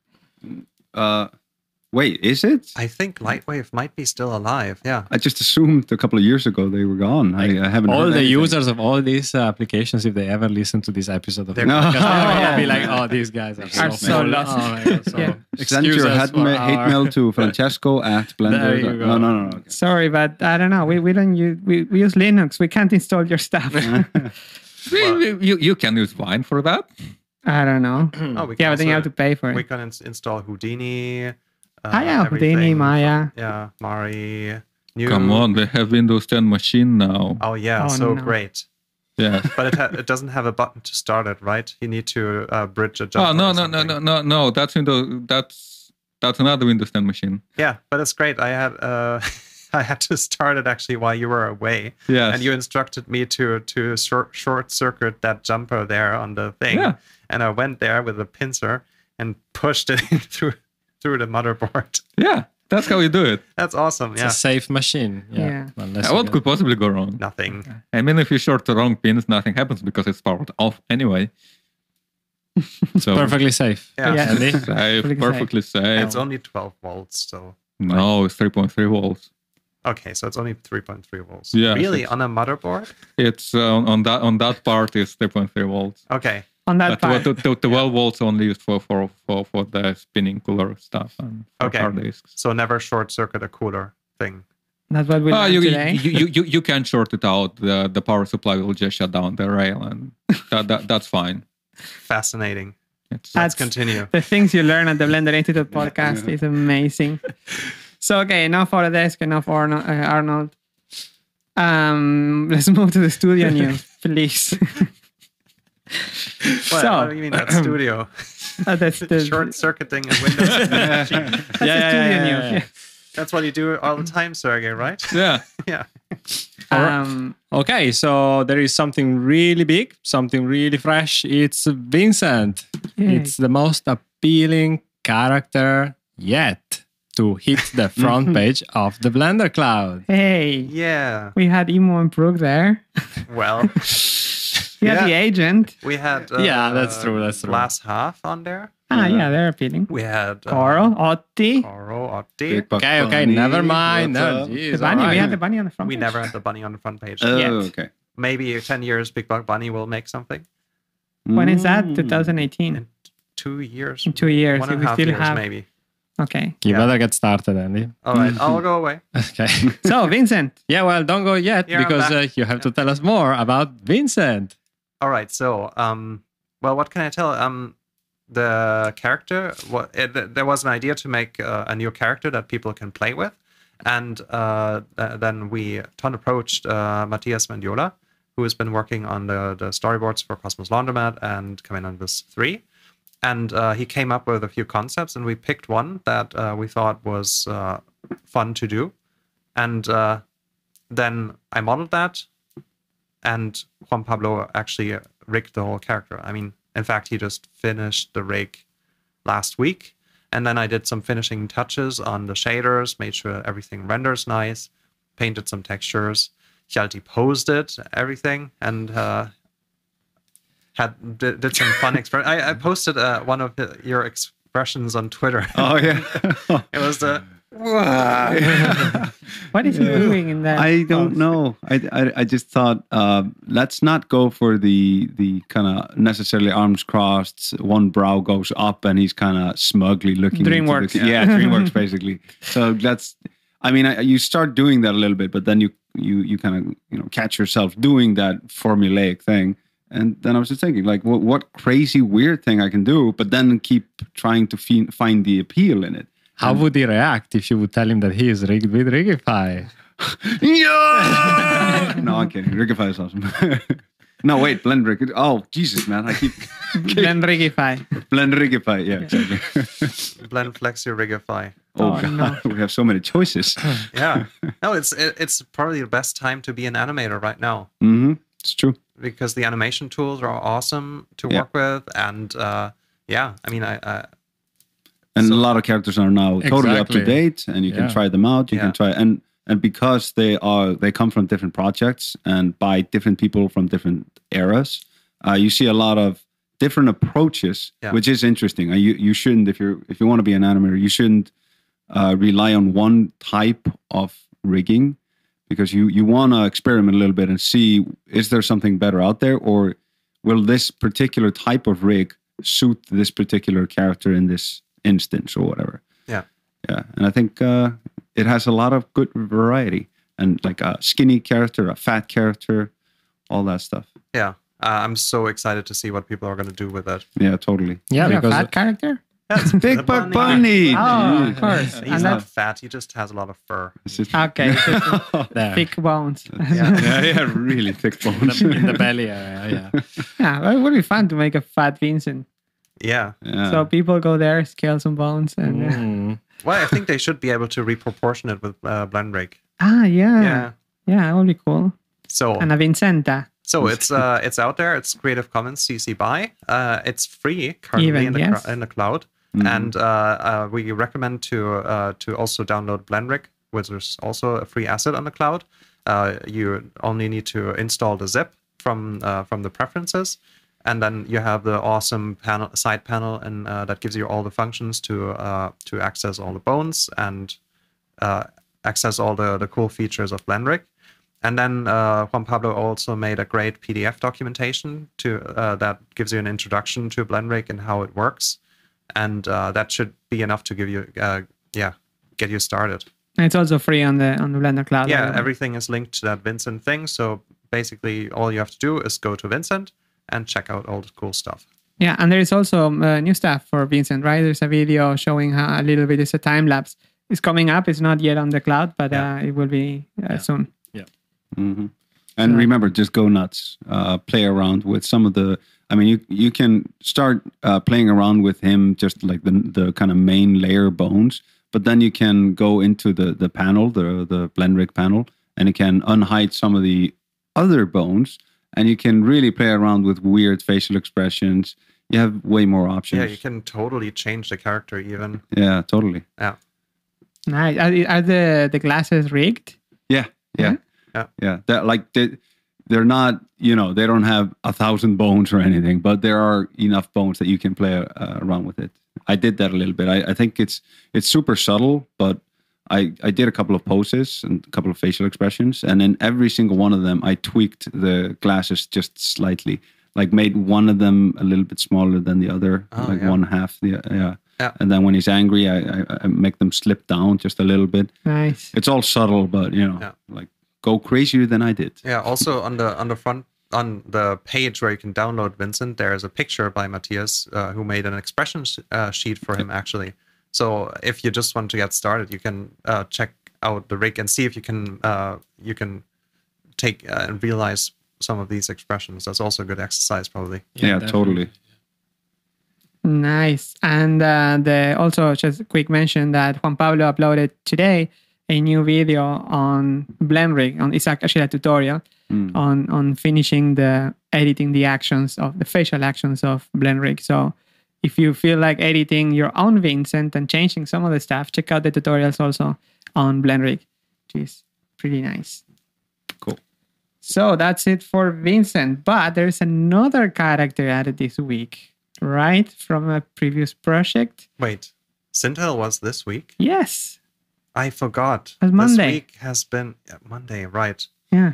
Uh, wait, is it? I think Lightwave might be still alive. Yeah. I just assumed a couple of years ago they were gone. I, I haven't. all heard the anything. users of all these uh, applications, if they ever listen to this episode of the They're- podcast, they're gonna Oh. be like, "Oh, these guys are, Are so, so full. lost. Oh my God, so [laughs] Yeah. Send excuse your us hate, ma- hate mail to [laughs] Francesco at Blender. No, no, no, no. Okay. Sorry, but I don't know. We, we don't use we, we use Linux. We can't install your stuff. [laughs] We- we- you you can use Wine for that. I don't know. [clears throat] Oh, we Yeah, but then you have to pay for it. We can ins- install Houdini. Uh, Ah, yeah, Houdini, everything. Maya. Yeah, Mari. New. Come on, they have Windows 10 machine now. Oh yeah, Oh, so no. great. Yeah. But it ha- it doesn't have a button to start it, right? You need to uh, bridge a jump. Oh no or no no no no no! That's Windows. That's that's another Windows 10 machine. Yeah, but it's great. I had uh, [laughs] I had to start it actually while you were away, Yes. and you instructed me to to short short circuit that jumper there on the thing. Yeah. And I went there with a pincer and pushed it [laughs] through through the motherboard. Yeah, that's how you do it. That's awesome. It's Yeah. a safe machine. Yeah. Yeah. Unless what could possibly go wrong? Nothing. I mean, if you short the wrong pins, nothing happens because it's powered off anyway. [laughs] So perfectly safe. Yeah. Yeah. Safe, Perfectly perfectly safe. It's only 12 volts, so No, it's 3.3 volts. Okay, so it's only 3.3 volts. Yeah, Really on a motherboard? It's uh, on, on that on that part is 3.3 volts. Okay. On that But part. the, the, the 12 volts only used for for for, for the spinning cooler stuff and for Okay. hard disks. So never short circuit a cooler thing. That's what we Ah, learned you, today. you, you, you, you can short it out. The, the power supply will just shut down the rail, and that, that that's fine. Fascinating. It's, That's- Let's continue. the things you learn at the Blender Institute podcast is amazing. [laughs] So okay, enough Autodesk, enough Arnold. Uh, Arnold. Um, [laughs] let's move to the studio news, [laughs] please. [laughs] What, so what do you mean that [clears throat] studio? uh, that's the Short circuiting a Windows. that's the studio news. yeah. That's what you do all the time, Sergey, right? yeah. yeah. Um, Okay, so there is something really big, something really fresh. It's Vincent. Yay. It's the most appealing character yet to hit the [laughs] front page of the Blender Cloud. hey, Yeah. we had Emo and Proog there. Well, [laughs] We had Yeah. the agent. we had uh, Yeah, that's true, that's true. Last half on there. Ah, yeah, they're appealing. We had uh, Coral, Otti, Coro, Otti. Okay, okay, Bunny, never mind. No, geez, the bunny. all We had the bunny on the front. We page. never had the bunny on the front page. Oh, Yet. okay. Maybe 10 years, Big Buck Bunny will make something. When is that? Mm. 2018. In two years. In two years, One if and we a half still years, have. maybe. Okay. You Yeah. better get started, Andy. All right, [laughs] I'll go away. Okay. So Vincent, [laughs] yeah, well, don't go yet Yeah, I'm because uh, you have to tell us more about Vincent. All right, so um, well, what can I tell? Um, the character. What it, there was an idea to make uh, a new character that people can play with, and uh, th- then we Ton approached uh, Matthias Mendiola, who has been working on the the storyboards for Cosmos Laundromat and Caminandes Three, and uh, he came up with a few concepts, and we picked one that uh, we thought was uh, fun to do, and uh, then I modeled that and Juan Pablo actually rigged the whole character. I mean, in fact, he just finished the rig last week, and then I did some finishing touches on the shaders, made sure everything renders nice, painted some textures. Hjalti posed it, everything, and uh, had did, did some fun [laughs] experiments. I, I posted uh, one of the, your expressions on Twitter. Oh yeah. [laughs] it was the [laughs] What is he doing in that? I don't post? know. I, I, I just thought uh, let's not go for the the kind of necessarily arms crossed. One brow goes up and he's kind of smugly looking. into DreamWorks, the- yeah. yeah, DreamWorks basically. So let's. I mean, I, you start doing that a little bit, but then you you you kind of you know catch yourself doing that formulaic thing. And then I was just thinking, like, what, what crazy weird thing I can do, but then keep trying to fi- find the appeal in it. How would he react if you would tell him that he is rigged with Rigify? [laughs] Yeah! no, I'm kidding. Rigify is awesome. [laughs] no, wait, BlenRig. Oh, Jesus, man. I keep [laughs] Then Rigify. Blend Rigify. Yeah, exactly. blend flexi rigify. oh, Oh, God. no. We have so many choices. Yeah, no, it's it, it's probably the best time to be an animator right now Mm hmm. It's true. Because the animation tools are awesome to Yeah. work with, and uh, yeah, I mean, I, I And So- a lot of characters are now totally up to date, and you can try them out. You Yeah. can try and and because they are they come from different projects and by different people from different eras, uh, you see a lot of different approaches, Yeah. which is interesting. Uh, you you shouldn't if you're if you want to be an animator, you shouldn't uh, rely on one type of rigging because you you want to experiment a little bit and see is there something better out there or will this particular type of rig suit this particular character in this instance or whatever Yeah. yeah and i think uh, it has a lot of good variety and like a skinny character a fat character all that stuff yeah, uh, I'm so excited to see what people are going to do with it. yeah totally Yeah, Is he a because fat character? [laughs] big buck bunny. bunny Oh, of course. He's And not that's fat; he just has a lot of fur. Just- okay. [laughs] just [laughs] there, thick bones. Yeah. yeah yeah really thick bones in the belly area. Yeah. yeah, well, it would be fun to make a fat Vincent. Yeah. yeah. So people go there, scale some bones, and uh, Mm. Well, I think they should be able to reproportion it with uh, BlenRig. ah, yeah, Yeah. yeah, that would be cool. So And a Vincenta, So it's uh it's out there. It's Creative Commons CC BY. Uh, it's free currently Even, in the yes. cr- in the cloud, Mhm. and uh, uh, we recommend to uh, to also download BlenRig, which is also a free asset on the cloud. Uh, you only need to install the zip from uh, from the preferences, and then you have the awesome panel side panel, and that gives you all the functions to to access all the bones and access all the the cool features of BlenRig. And then uh, Juan Pablo also made a great PDF documentation to uh, that gives you an introduction to BlenRig and how it works, and uh, that should be enough to give you, uh, yeah, get you started. and it's also free on the on the Blender Cloud. Yeah, by the way. everything is linked to that Vincent thing. So basically, all you have to do is go to Vincent and check out all the cool stuff. Yeah, and there is also uh, new stuff for Vincent, right? There's a video showing how a little bit. It's a time lapse. It's coming up. It's not yet on the cloud, but Yeah. uh, it will be uh, soon. hmm And So- remember, just go nuts. Uh, play around with some of the. I mean, you you can start uh, playing around with him, just like the the kind of main layer bones. But then you can go into the the panel, the the BlenRig panel, and you can unhide some of the other bones, and you can really play around with weird facial expressions. You have way more options. Yeah, you can totally change the character even. Yeah, totally. Yeah. Nice. Are, are the the glasses rigged? Yeah, yeah, Yeah. yeah. That like they, they're not, you know, they don't have a thousand bones or anything, but there are enough bones that you can play uh, around with it. I did that a little bit. I, I think it's it's super subtle, but I I did a couple of poses and a couple of facial expressions, and in every single one of them, I tweaked the glasses just slightly, like made one of them a little bit smaller than the other, Oh, like yeah. one half the yeah. Yeah. And then when he's angry, I, I, I make them slip down just a little bit Nice. it's all subtle, but you know, Yeah. like go crazier than I did. Yeah. Also on the on the front on the page where you can download Vincent, there is a picture by Matthias uh, who made an expression sh- uh, sheet for him actually. So if you just want to get started, you can uh, check out the rig and see if you can uh, you can take uh, and realize some of these expressions. That's also a good exercise, probably. Yeah, totally. Nice. And uh, the also just a quick mention that Juan Pablo uploaded today a new video on BlenRig. On it's actually a tutorial Mm. on on finishing the editing the actions of the facial actions of BlenRig. So if you feel like editing your own Vincent and changing some of the stuff, check out the tutorials also on BlenRig, which is pretty nice. Cool. So that's it for Vincent. But there's another character added this week. right from a previous project. Wait, Sintel was this week? Yes. I forgot. was Monday. This week has been yeah, Monday, right? Yeah.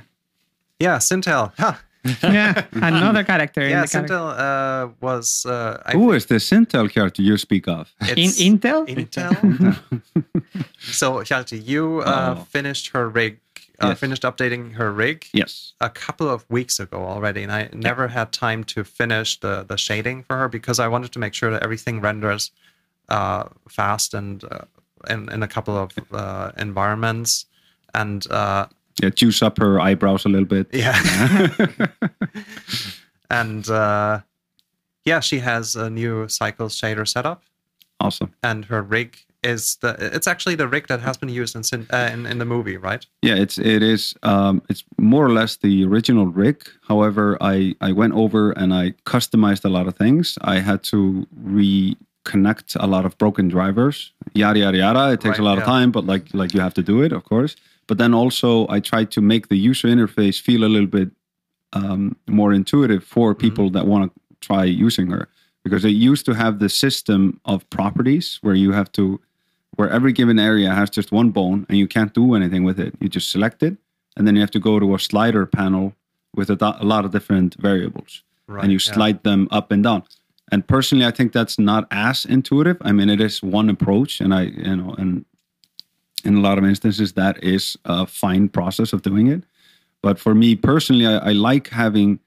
Yeah, Sintel. Ha! [laughs] Yeah. Another character. Yeah, the. Sintel uh, was. Uh, I Who is the Sintel character you speak of? In Intel? Intel. [laughs] so, Hjalti, you uh, Oh. finished her rig, uh, Yes. finished updating her rig Yes. a couple of weeks ago already, and I never had time to finish the, the shading for her because I wanted to make sure that everything renders uh, fast and uh, in, in a couple of uh, environments. And uh, Yeah, juice up her eyebrows a little bit. yeah. [laughs] and uh, yeah, she has a new cycle shader setup, Awesome. and her rig is the. It's actually the rig that has been used in Sin- uh, in, in the movie, right? Yeah, it's it is um, it's more or less the original rig. However, I I went over and I customized a lot of things. I had to reconnect a lot of broken drivers. Yada yada yada. It takes a Right, lot of time, but like like you have to do it, of course. But then also I try to make the user interface feel a little bit um, more intuitive for people that want to try using her because it used to have the system of properties where you have to where every given area has just one bone and you can't do anything with it you just select it and then you have to go to a slider panel with a, do- a lot of different variables Right. and you yeah. slide them up and down and personally i think that's not as intuitive. I mean it is one approach and i you know and in a lot of instances that is a fine process of doing it. But for me personally i, I like having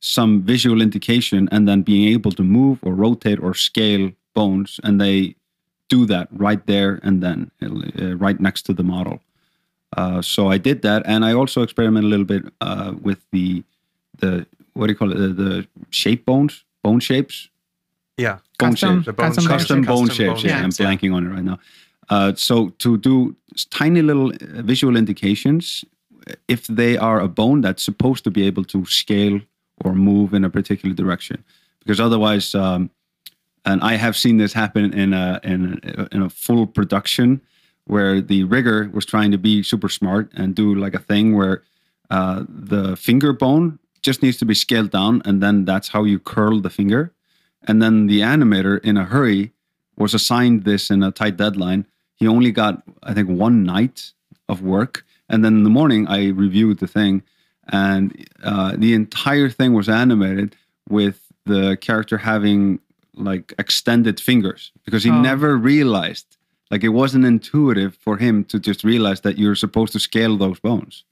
some visual indication and then being able to move or rotate or scale bones and they do that right there and then uh, right next to the model. Uh, so i did that and i also experimented a little bit uh, with the the what do you call it? The, the shape bones bone shapes yeah. bone Custom- shapes bone custom shapes, custom bone custom shapes. Yeah, I'm shapes, yeah. blanking on it right now. Uh, so to do tiny little uh, visual indications, if they are a bone that's supposed to be able to scale or move in a particular direction, because otherwise, um, and I have seen this happen in a in a, in a full production where the rigger was trying to be super smart and do like a thing where uh, the finger bone just needs to be scaled down, and then that's how you curl the finger. And then the animator, in a hurry, was assigned this in a tight deadline. He only got, I think, one night of work. And then in the morning, I reviewed the thing, and uh, the entire thing was animated with the character having like extended fingers because he Oh. never realized, like, it wasn't intuitive for him to just realize that you're supposed to scale those bones.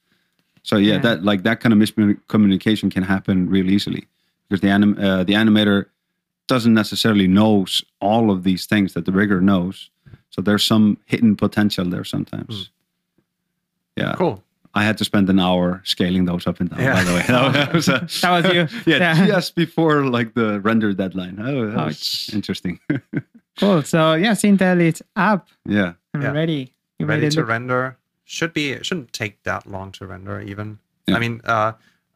So yeah, Yeah. that like that kind of miscommunication can happen real easily because the anim- uh, the animator doesn't necessarily knows all of these things that the rigger knows. So there's some hidden potential there sometimes. Yeah, Cool. I had to spend an hour scaling those up and down. Yeah. By the way, [laughs] that was, uh, [laughs] That was you. [laughs] yeah, Yeah. just before like the render deadline. Oh, that was interesting. Cool. So yeah, Sintel is up yeah, and Yeah. ready. You ready made to look- render. Should be it shouldn't take that long to render even. Yeah. I mean, uh,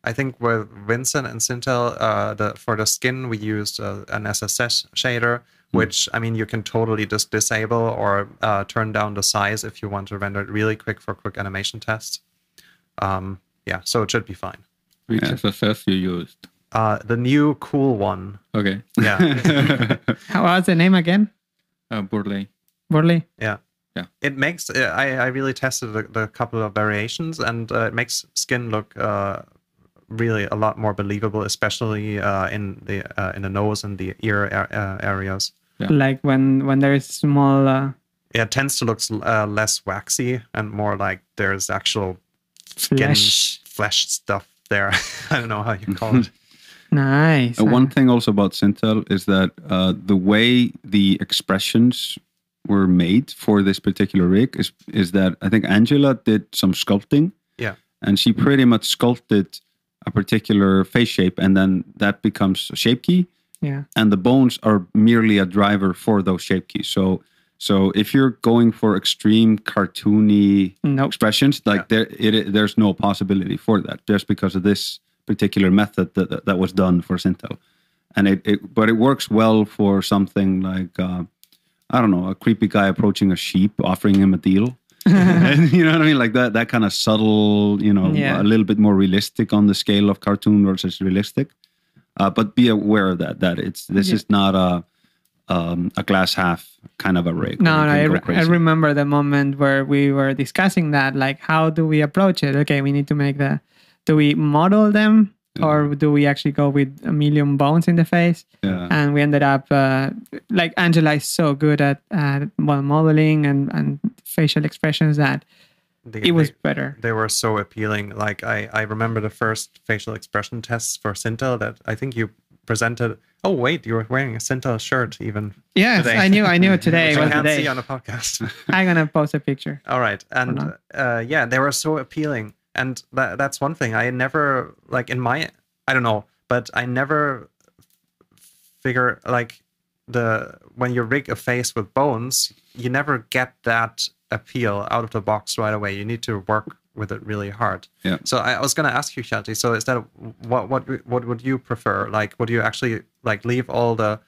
I think with Vincent and Sintel, uh, the for the skin we used uh, an SSS shader, Hmm. which I mean you can totally just disable or uh, turn down the size if you want to render it really quick for quick animation tests. Um, yeah, so it should be fine. Which Yeah. SSS you used? Uh, the new cool one, Okay. yeah, [laughs] How was the name again? Uh, Burley. Burley. yeah. Yeah. It makes uh, I, I really tested a, the couple of variations and uh, it makes skin look uh, really a lot more believable, especially uh, in the uh, in the nose and the ear uh, areas. Yeah. Like when when there is small. Uh, it tends to look uh, less waxy and more like there's actual skin Flesh. flesh stuff there. [laughs] I don't know how you call it. [laughs] nice. Uh, one thing also about Sintel is that uh, the way the expressions were made for this particular rig is is that I think Angela did some sculpting. Yeah. And she pretty much sculpted a particular face shape, and then that becomes a shape key, Yeah. and the bones are merely a driver for those shape keys. So, so if you're going for extreme cartoony Nope. expressions like there it, there's no possibility for that just because of this particular method that, that, was done for Sintel and it, it but it works well for something like uh, I don't know a creepy guy approaching a sheep offering him a deal [laughs] and you know what I mean like that that kind of subtle you know Yeah. a little bit more realistic on the scale of cartoon versus realistic Uh, but be aware of that. That it's this Yeah. is not a um, a glass half kind of a rig. No, no, I, re- I remember the moment where we were discussing that. Like, how do we approach it? Okay, we need to make the. Do we model them, or do we actually go with a million bones in the face? Yeah. And we ended up uh, like Angela is so good at, at well modeling and and facial expressions that They- it was they- better. they were so appealing. Like I, I remember the first facial expression tests for Sintel that I think you presented. Oh wait, you were wearing a Sintel shirt even. Yes, today. I knew. I knew it [laughs] today Which I was the can't see day. on the podcast. [laughs] I'm gonna post a picture. All right, and uh, yeah, they were so appealing, and that, that's one thing I never like in my I don't know, but I never figure like the when you rig a face with bones, you never get that appeal out of the box right away. You need to work with it really hard. Yeah. So I, I was gonna ask you, Hjalti. So instead what what what would you prefer? Like, would you actually like leave all the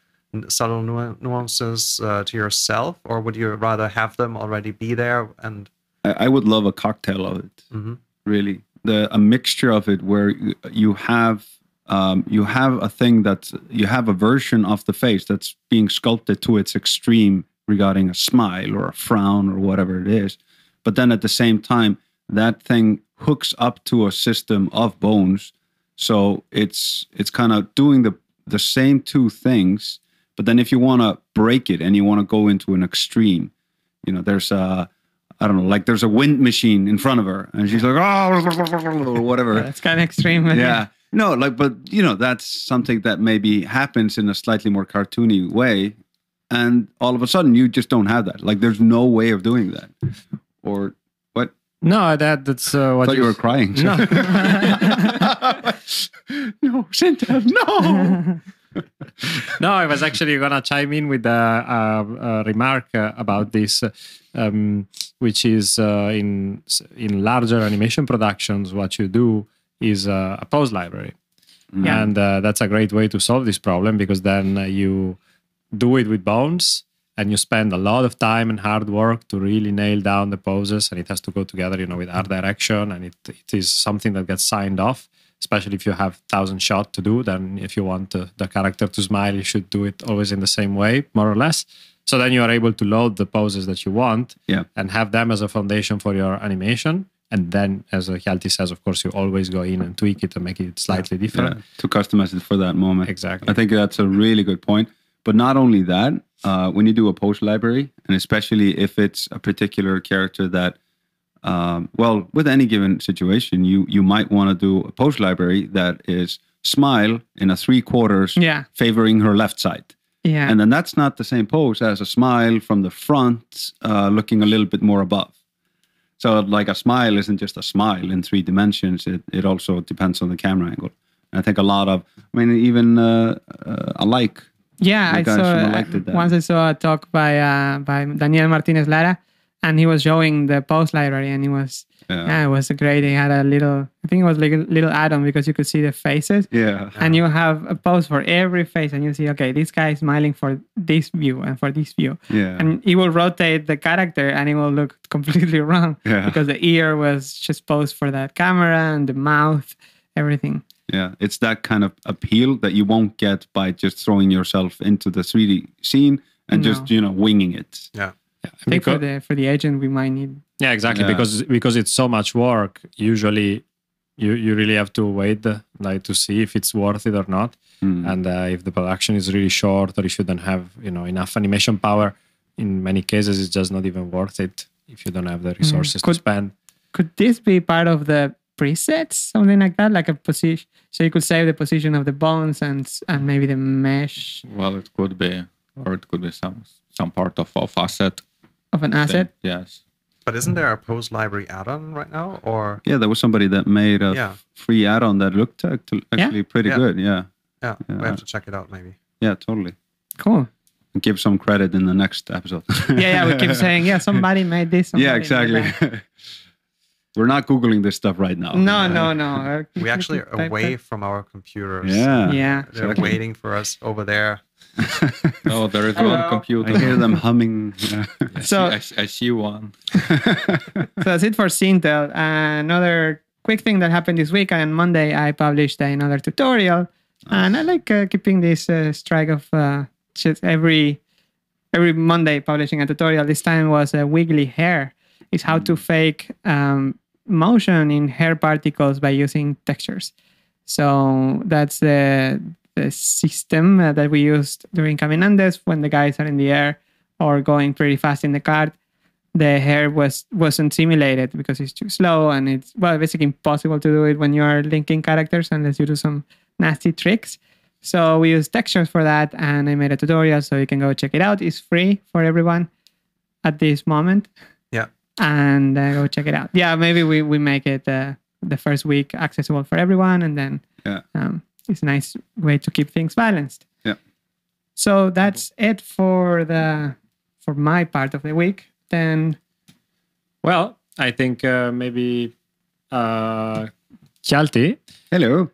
subtle nu- nuances uh, to yourself, or would you rather have them already be there and I, I would love a cocktail of it. Mhm. Really, the a mixture of it where you, you have um, you have a thing that you have a version of the face that's being sculpted to its extreme regarding a smile or a frown or whatever it is, but then at the same time that thing hooks up to a system of bones, so it's it's kind of doing the the same two things. But then if you want to break it and you want to go into an extreme, you know, there's a I don't know, like there's a wind machine in front of her, and she's like, oh, or whatever. [laughs] That's kind of extreme. yeah. No, like, but you know, that's something that maybe happens in a slightly more cartoony way, and all of a sudden you just don't have that. Like, there's no way of doing that. Or what? No, that that's uh, I what thought you were crying. No. [laughs] [laughs] no, Chantal, no. no, I was actually gonna chime in with a, a, a remark uh, about this, um, which is uh, in in larger animation productions, what you do is uh, a pose library, Yeah. and uh, that's a great way to solve this problem because then uh, you do it with bones. And you spend a lot of time and hard work to really nail down the poses, and it has to go together, you know, with art direction, and it, it is something that gets signed off especially if you have thousand shot to do then if you want the, the character to smile you should do it always in the same way more or less so then you are able to load the poses that you want Yeah. and have them as a foundation for your animation and then as Hjalti says of course you always go in and tweak it and make it slightly Yeah, different to customize it for that moment. Exactly. I think that's a really good point. But not only that, uh, when you do a pose library, and especially if it's a particular character that, um, well, with any given situation, you you might want to do a pose library that is smile in a three quarters, Yeah. favoring her left side. Yeah. And then that's not the same pose as a smile from the front, uh, looking a little bit more above. So, like a smile isn't just a smile in three dimensions. It it also depends on the camera angle. And I think a lot of, I mean, even uh, uh, alike. Yeah, I saw from Elect did that. once I saw a talk by uh, by Daniel Martinez Lara, and he was showing the pose library, and it was Yeah. yeah, it was great. He had a little, I think it was like a little add-on because you could see the faces, Yeah. and you have a post for every face, and you see, okay, this guy is smiling for this view and for this view, Yeah. and he will rotate the character, and it will look [laughs] completely wrong Yeah. because the ear was just posed for that camera and the mouth, everything. Yeah, it's that kind of appeal that you won't get by just throwing yourself into the 3D scene and No. just you know winging it. yeah. I think for the for the agent, we might need Yeah, exactly. Yeah. Because because it's so much work. Usually, you you really have to wait like to see if it's worth it or not, Mm. and uh, if the production is really short or if you don't have you know enough animation power. In many cases, it's just not even worth it if you don't have the resources to Could- spend. could this be part of the presets something like that like a position so you could save the position of the bones and and maybe the mesh Well, it could be, or it could be some some part of, of asset. of an thing. asset Yes. But isn't there a pose library add-on right now? Or Yeah, there was somebody that made a Yeah. free add-on that looked act- actually pretty Yeah. good. Yeah, yeah, we have to check it out maybe. yeah, totally. cool Give some credit in the next episode. yeah yeah we keep [laughs] saying yeah somebody made this somebody yeah, exactly. [laughs] that. We're not googling this stuff right now. no no no We actually are away from our computers. Yeah. yeah They're Exactly. waiting for us over there. [laughs] Oh, there is Hello. one computer. I hear them [laughs] humming. Yeah. I, So- see, I, see- I see one. [laughs] so that's it for Sintel. Uh, another quick thing that happened this week on Monday, I published another tutorial And I like uh, keeping this uh, strike of uh, just every every Monday publishing a tutorial. This time was a wiggly hair. Is how to fake um, motion in hair particles by using textures. So that's the the system uh, that we used during Caminandes when the guys are in the air or going pretty fast in the cart. The hair was wasn't simulated because it's too slow and it's well basically impossible to do it when you are linking characters unless you do some nasty tricks. So we use textures for that, and I made a tutorial, so you can go check it out. It's free for everyone at this moment. [laughs] and uh, go check it out. Yeah, maybe we we make it uh, the first week accessible for everyone, and then Yeah. um, it's a nice way to keep things balanced. Yeah. So that's it for the for my part of the week. Then Well, I think uh, maybe uh, Hjalti, Hello.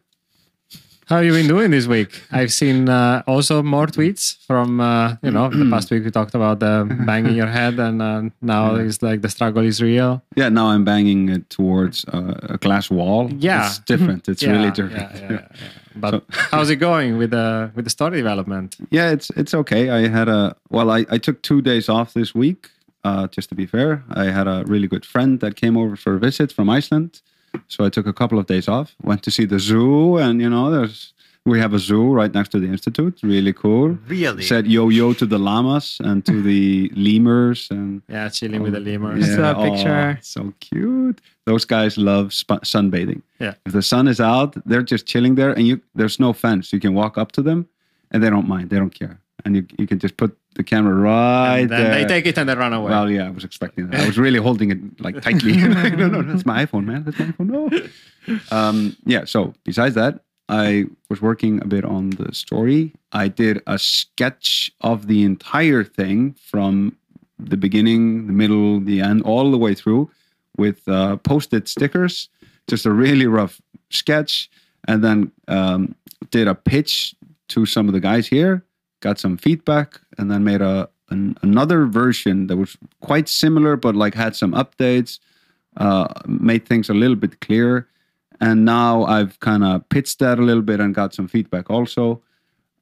How have you been doing this week? I've seen uh, also more tweets from uh, you know the past week we talked about uh, [laughs] banging your head, and uh, now it's like the struggle is real. Yeah, now I'm banging it towards uh, a glass wall. Yeah. it's different. [laughs] It's Yeah, really different. yeah, yeah. [laughs] But how's it going with the with the story development? Yeah, it's it's okay. I had a well, I, I took two days off this week. Uh, just to be fair, I had a really good friend that came over for a visit from Iceland, so I took a couple of days off. Went to see the zoo, and you know, there's we have a zoo right next to the institute. Really cool. Really? Said yo yo to the llamas and to the [laughs] lemurs and Yeah, chilling with the oh, lemurs. Yeah. saw a picture. oh, so cute. Those guys love sp- sunbathing. Yeah. If the sun is out, they're just chilling there, and you there's no fence. You can walk up to them, and they don't mind. They don't care, and you you can just put the camera right And then there. they take it and they run away. well, yeah, I was expecting that. I was really holding it like tightly. [laughs] Like, no, no, that's my iPhone, man. That's my iPhone. No. Um, yeah. So besides that, I was working a bit on the story. I did a sketch of the entire thing from the beginning, the middle, the end, all the way through with uh, post-it stickers. Just a really rough sketch, and then um, did a pitch to some of the guys here. Got some feedback, and then made a an, another version that was quite similar, but like had some updates. Uh, made things a little bit clearer and now I've kind of pitched that a little bit and got some feedback also.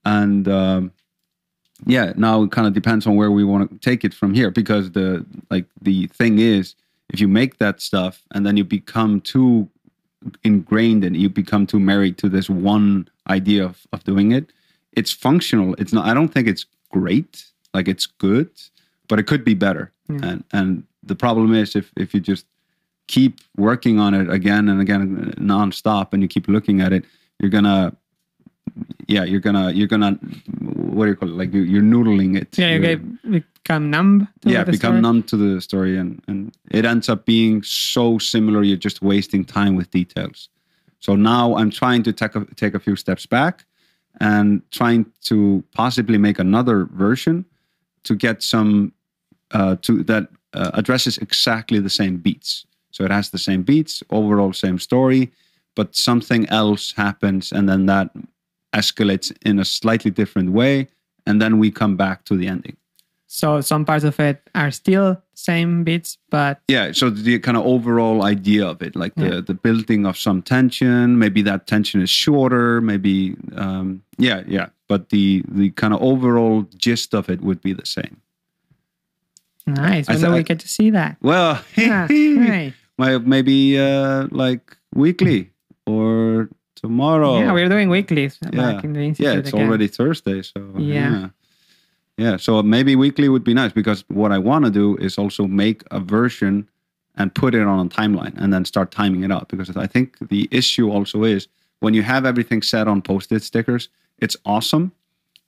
And um, yeah, now it kind of depends on where we want to take it from here because the like the thing is, if you make that stuff and then you become too ingrained and you become too married to this one idea of, of doing it, it's functional. It's not. I don't think it's great. Like it's good, but it could be better. And and the problem is if if you just keep working on it again and again nonstop and you keep looking at it you're gonna yeah you're gonna you're gonna what do you call it like you're, you're noodling it yeah, you get, become numb. To yeah the become story. numb to the story and and it ends up being so similar you're just wasting time with details so now i'm trying to take a, take a few steps back and trying to possibly make another version to get some uh, to that uh, addresses exactly the same beats. So it has the same beats overall same story but something else happens and then that escalates in a slightly different way and then we come back to the ending So some parts of it are still same bits, but yeah so the kind of overall idea of it like the the building of some tension maybe that tension is shorter maybe um yeah yeah but the the kind of overall gist of it would be the same nice. When do we I- get to see that? well Yeah, [laughs] right. [laughs] maybe uh like weekly or tomorrow Yeah, we're doing weeklies. Yeah. back in the yeah it's again. already thursday so Yeah. yeah yeah so maybe weekly would be nice because what i want to do is also make a version and put it on a timeline and then start timing it out because i think the issue also is when you have everything set on post-it stickers it's awesome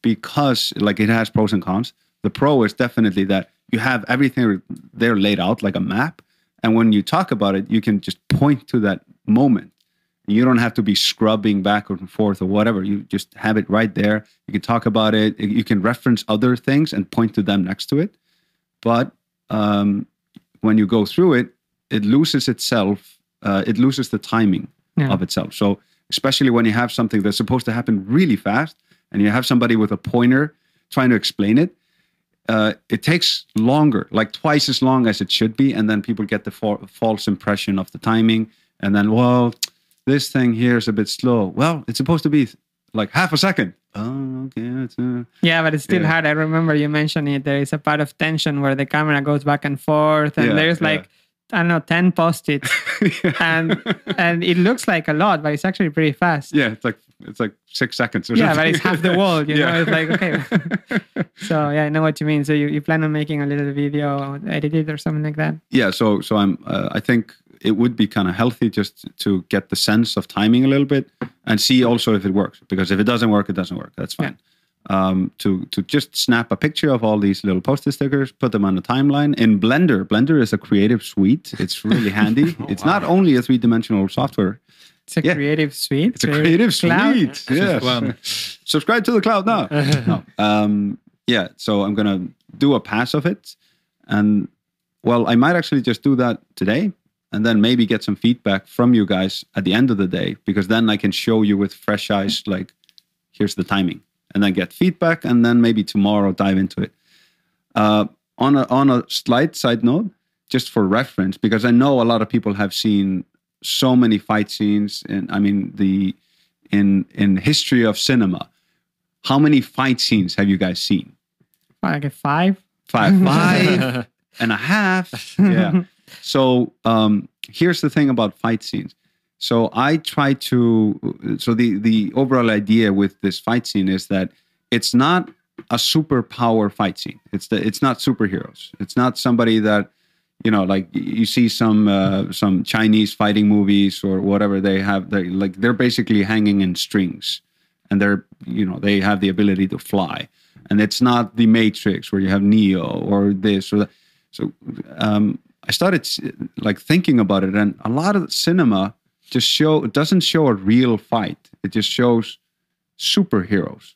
because like it has pros and cons. The pro is definitely that you have everything there laid out like a map and when you talk about it you can just point to that moment you don't have to be scrubbing back and forth or whatever. You just have it right there. You can talk about it. You can reference other things and point to them next to it. But um, when you go through it, it loses itself. Uh, it loses the timing Yeah. of itself. So especially when you have something that's supposed to happen really fast, and you have somebody with a pointer trying to explain it, uh, it takes longer, like twice as long as it should be, and then people get the fa- false impression of the timing, and then well, this thing here is a bit slow. Well, it's supposed to be like half a second. Oh, okay. That's, uh, Yeah, but it's still Yeah. hard. I remember you mentioned it. There is a part of tension where the camera goes back and forth, and Yeah, there's yeah. like I don't know, ten post-its, [laughs] and and it looks like a lot, but it's actually pretty fast. yeah, it's like it's like six seconds or Yeah, something. but it's half the [laughs] wall. You Yeah. know, it's like okay. [laughs] so yeah, I know what you mean. So you, you plan on making a little video, edited or something like that. yeah so so i'm uh, i think it would be kind of healthy just to get the sense of timing a little bit and see also if it works because if it doesn't work it doesn't work. That's fine. Um, to to just snap a picture of all these little post-it stickers put them on the timeline. In blender blender is a creative suite. It's really [laughs] handy. It's not only a three-dimensional software. It's a Yeah. creative suite. it's a creative cloud. suite. Yes. one. [laughs] subscribe to the cloud now. [laughs] No. um, yeah so i'm gonna do a pass of it. And well i might actually just do that today and then maybe get some feedback from you guys at the end of the day because then i can show you with fresh eyes like here's the timing. And then get feedback and then maybe tomorrow dive into it. Uh, on a on a slight side note just for reference because i know a lot of people have seen so many fight scenes and i mean the in in history of cinema. How many fight scenes have you guys seen? Like a five. five. [laughs] Five and a half. Yeah [laughs] so um here's the thing about fight scenes. So i try to so the the overall idea with this fight scene is that it's not a superpower fight scene. It's the it's not superheroes. It's not somebody that you know like you see some uh, some chinese fighting movies or whatever they have they like they're basically hanging in strings. And they're you know they have the ability to fly. And it's not the matrix where you have neo or this or that. So um, i started like thinking about it and a lot of cinema just show it doesn't show a real fight. It just shows superheroes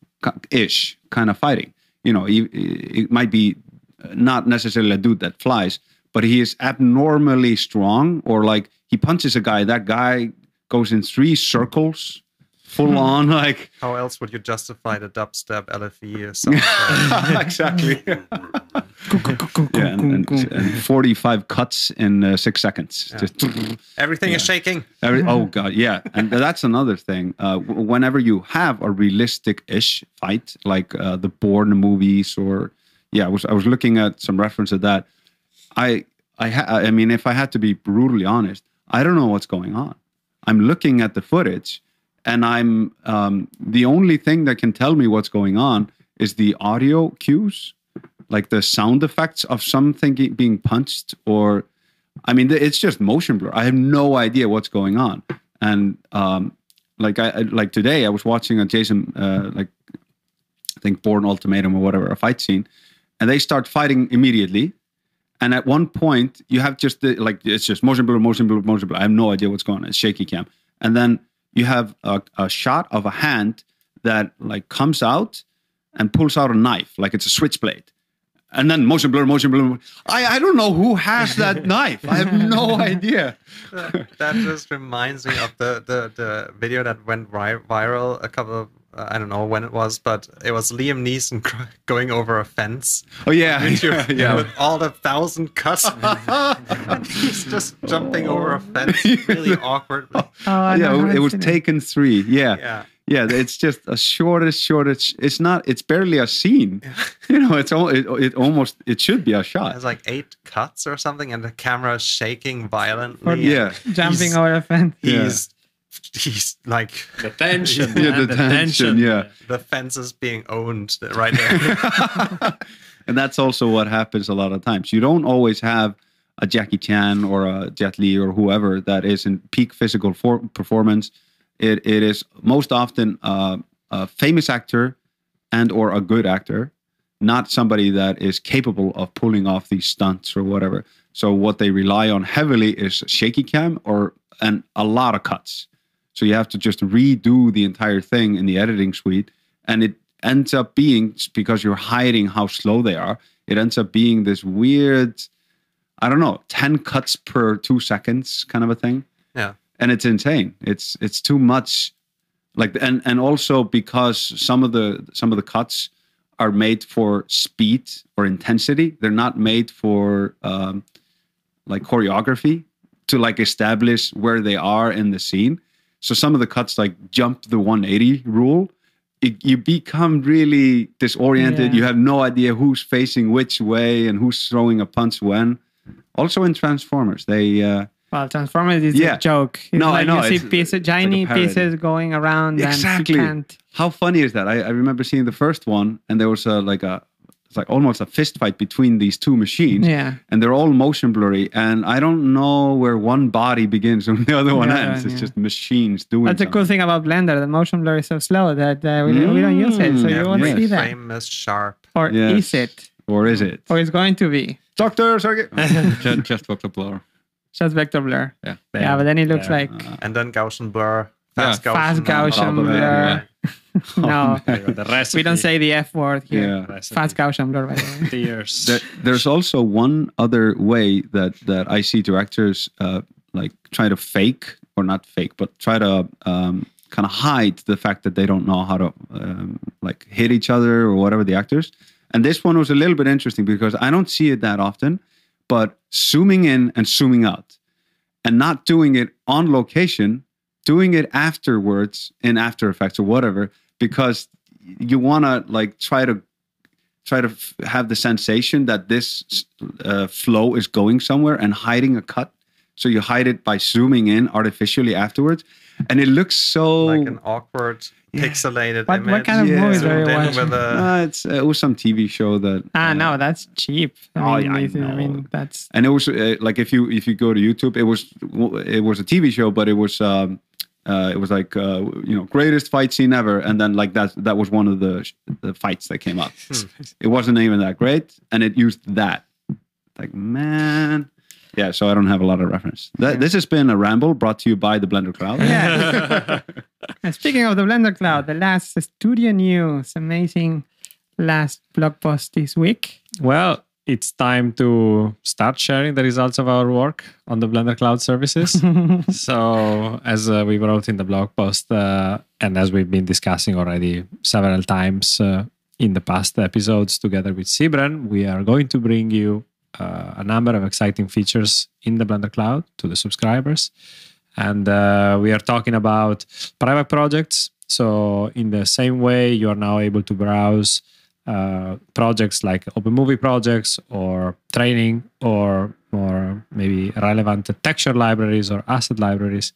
ish kind of fighting. You know it, it might be uh, not necessarily a dude that flies but he is abnormally strong or like he punches a guy that guy goes in three circles full hmm. on like How else would you justify the dubstep LFE or [laughs] something? Exactly [laughs] yeah and, and, and 45 cuts in uh, six seconds just Everything is shaking. Every, oh god, yeah, and that's another thing. Uh, whenever you have a realistic-ish fight, like uh, the Bourne movies, or yeah, I was I was looking at some reference of that. I I ha- I mean, if I had to be brutally honest, I don't know what's going on. I'm looking at the footage, and I'm um, the only thing that can tell me what's going on is the audio cues, like the sound effects of something being punched or I mean, it's just motion blur. I have no idea what's going on. And um, like I like today, I was watching a Jason uh, like I think Bourne Ultimatum or whatever a fight scene, and they start fighting immediately. And at one point, you have just the, like it's just motion blur, motion blur, motion blur. I have no idea what's going on. It's shaky cam, and then you have a, a shot of a hand that like comes out and pulls out a knife, like it's a switchblade and then motion blur, motion blur. I, I don't know who has that [laughs] knife. I have no [laughs] idea. that just reminds me of the, the, the video that went vi- viral a couple of uh, I don't know when it was, but it was Liam Neeson cr- [laughs] going over a fence Oh yeah, yeah, yeah, with all the thousand cuts. and he's just jumping over a fence really awkwardly. Oh, I yeah. It was taken three. Yeah. Yeah. Yeah, It's just a shortest, shortest. It's not. It's barely a scene. [laughs] You know, it's all. It, it almost. It should be a shot. It's like eight cuts or something, and the camera is shaking violently. Yeah. Jumping over a fence. He's he's like The tension. Yeah, man, the [laughs] tension, yeah. the fence is being owned right there. [laughs] and that's also what happens a lot of times. You don't always have a Jackie Chan or a Jet Li or whoever that is in peak physical for- performance. It, it is most often uh, a famous actor and or a good actor, not somebody that is capable of pulling off these stunts or whatever. So what they rely on heavily is shaky cam or and a lot of cuts. So you have to just redo the entire thing in the editing suite, and it ends up being because you're hiding how slow they are. It ends up being this weird, I don't know, ten cuts per two seconds kind of a thing, yeah. And it's insane. It's it's too much, like and and also because some of the some of the cuts are made for speed or intensity. They're not made for um, like choreography to like establish where they are in the scene. So some of the cuts like jump the 180 rule it, you become really disoriented. Yeah. You have no idea who's facing which way and who's throwing a punch when. Also in Transformers, they uh, Well, Transformers is Yeah. a joke. It's No, I like know, You see it's- pieces, tiny parody. pieces going around, exactly. and you can't. How funny is that? I, I remember seeing the first one, and there was a like a it's like almost a fist fight between these two machines. Yeah. and they're all motion blurry, and I don't know where one body begins and [laughs] the other one The other ends. It's yeah. just machines doing. It. That's the cool thing about Blender. The motion blur is so slow that uh, we, don't- we don't use it, so Mm, you won't yes. see that. Frame is sharp. Or Yes. is it? Or is it? Or it's going to be Doctor Sergey. [laughs] just, just for the blur. Just vector blur. Yeah. Yeah, but then it looks Yeah. like And then Gaussian blur. Fast Yeah. Gaussian. Fast Gaussian of blur. [laughs] no, the rest we don't say the F word here. Yeah. Fast Gaussian blur, by the way. [laughs] Tears. There, there's also one other way that that I see directors uh, like try to fake or not fake, but try to um, kind of hide the fact that they don't know how to um, like hit each other or whatever the actors. And this one was a little bit interesting because I don't see it that often, but zooming in and zooming out, and not doing it on location, doing it afterwards in After Effects or whatever, because you want to like try to try to f- have the sensation that this uh, flow is going somewhere and hiding a cut. So you hide it by zooming in artificially afterwards, and it looks so. Like an awkward, pixelated What- image. what kind of Yeah. movies zoomed are you in watching? A, Uh, it's uh, it was some TV show that. Ah, uh, no, that's cheap. I Oh, mean, yeah, I this is- I mean, know. that's and it was uh, like if you if you go to YouTube, it was it was a TV show, but it was um, uh, it was like uh, you know greatest fight scene ever, and then like that that was one of the the fights that came up. It wasn't even that great, and it used that. Like man, yeah. So I don't have a lot of reference. That, This has been a ramble brought to you by the Blender Cloud. yeah. [laughs] speaking of the Blender Cloud, the last studio news, amazing last blog post this week. Well, it's time to start sharing the results of our work on the Blender Cloud services. [laughs] so, as uh, we wrote in the blog post, uh, and as we've been discussing already several times uh, in the past episodes together with Sybren, we are going to bring you uh, a number of exciting features in the Blender Cloud to the subscribers. And uh, we are talking about private projects. So, in the same way, you are now able to browse uh, projects like open movie projects or training or more maybe relevant texture libraries or asset libraries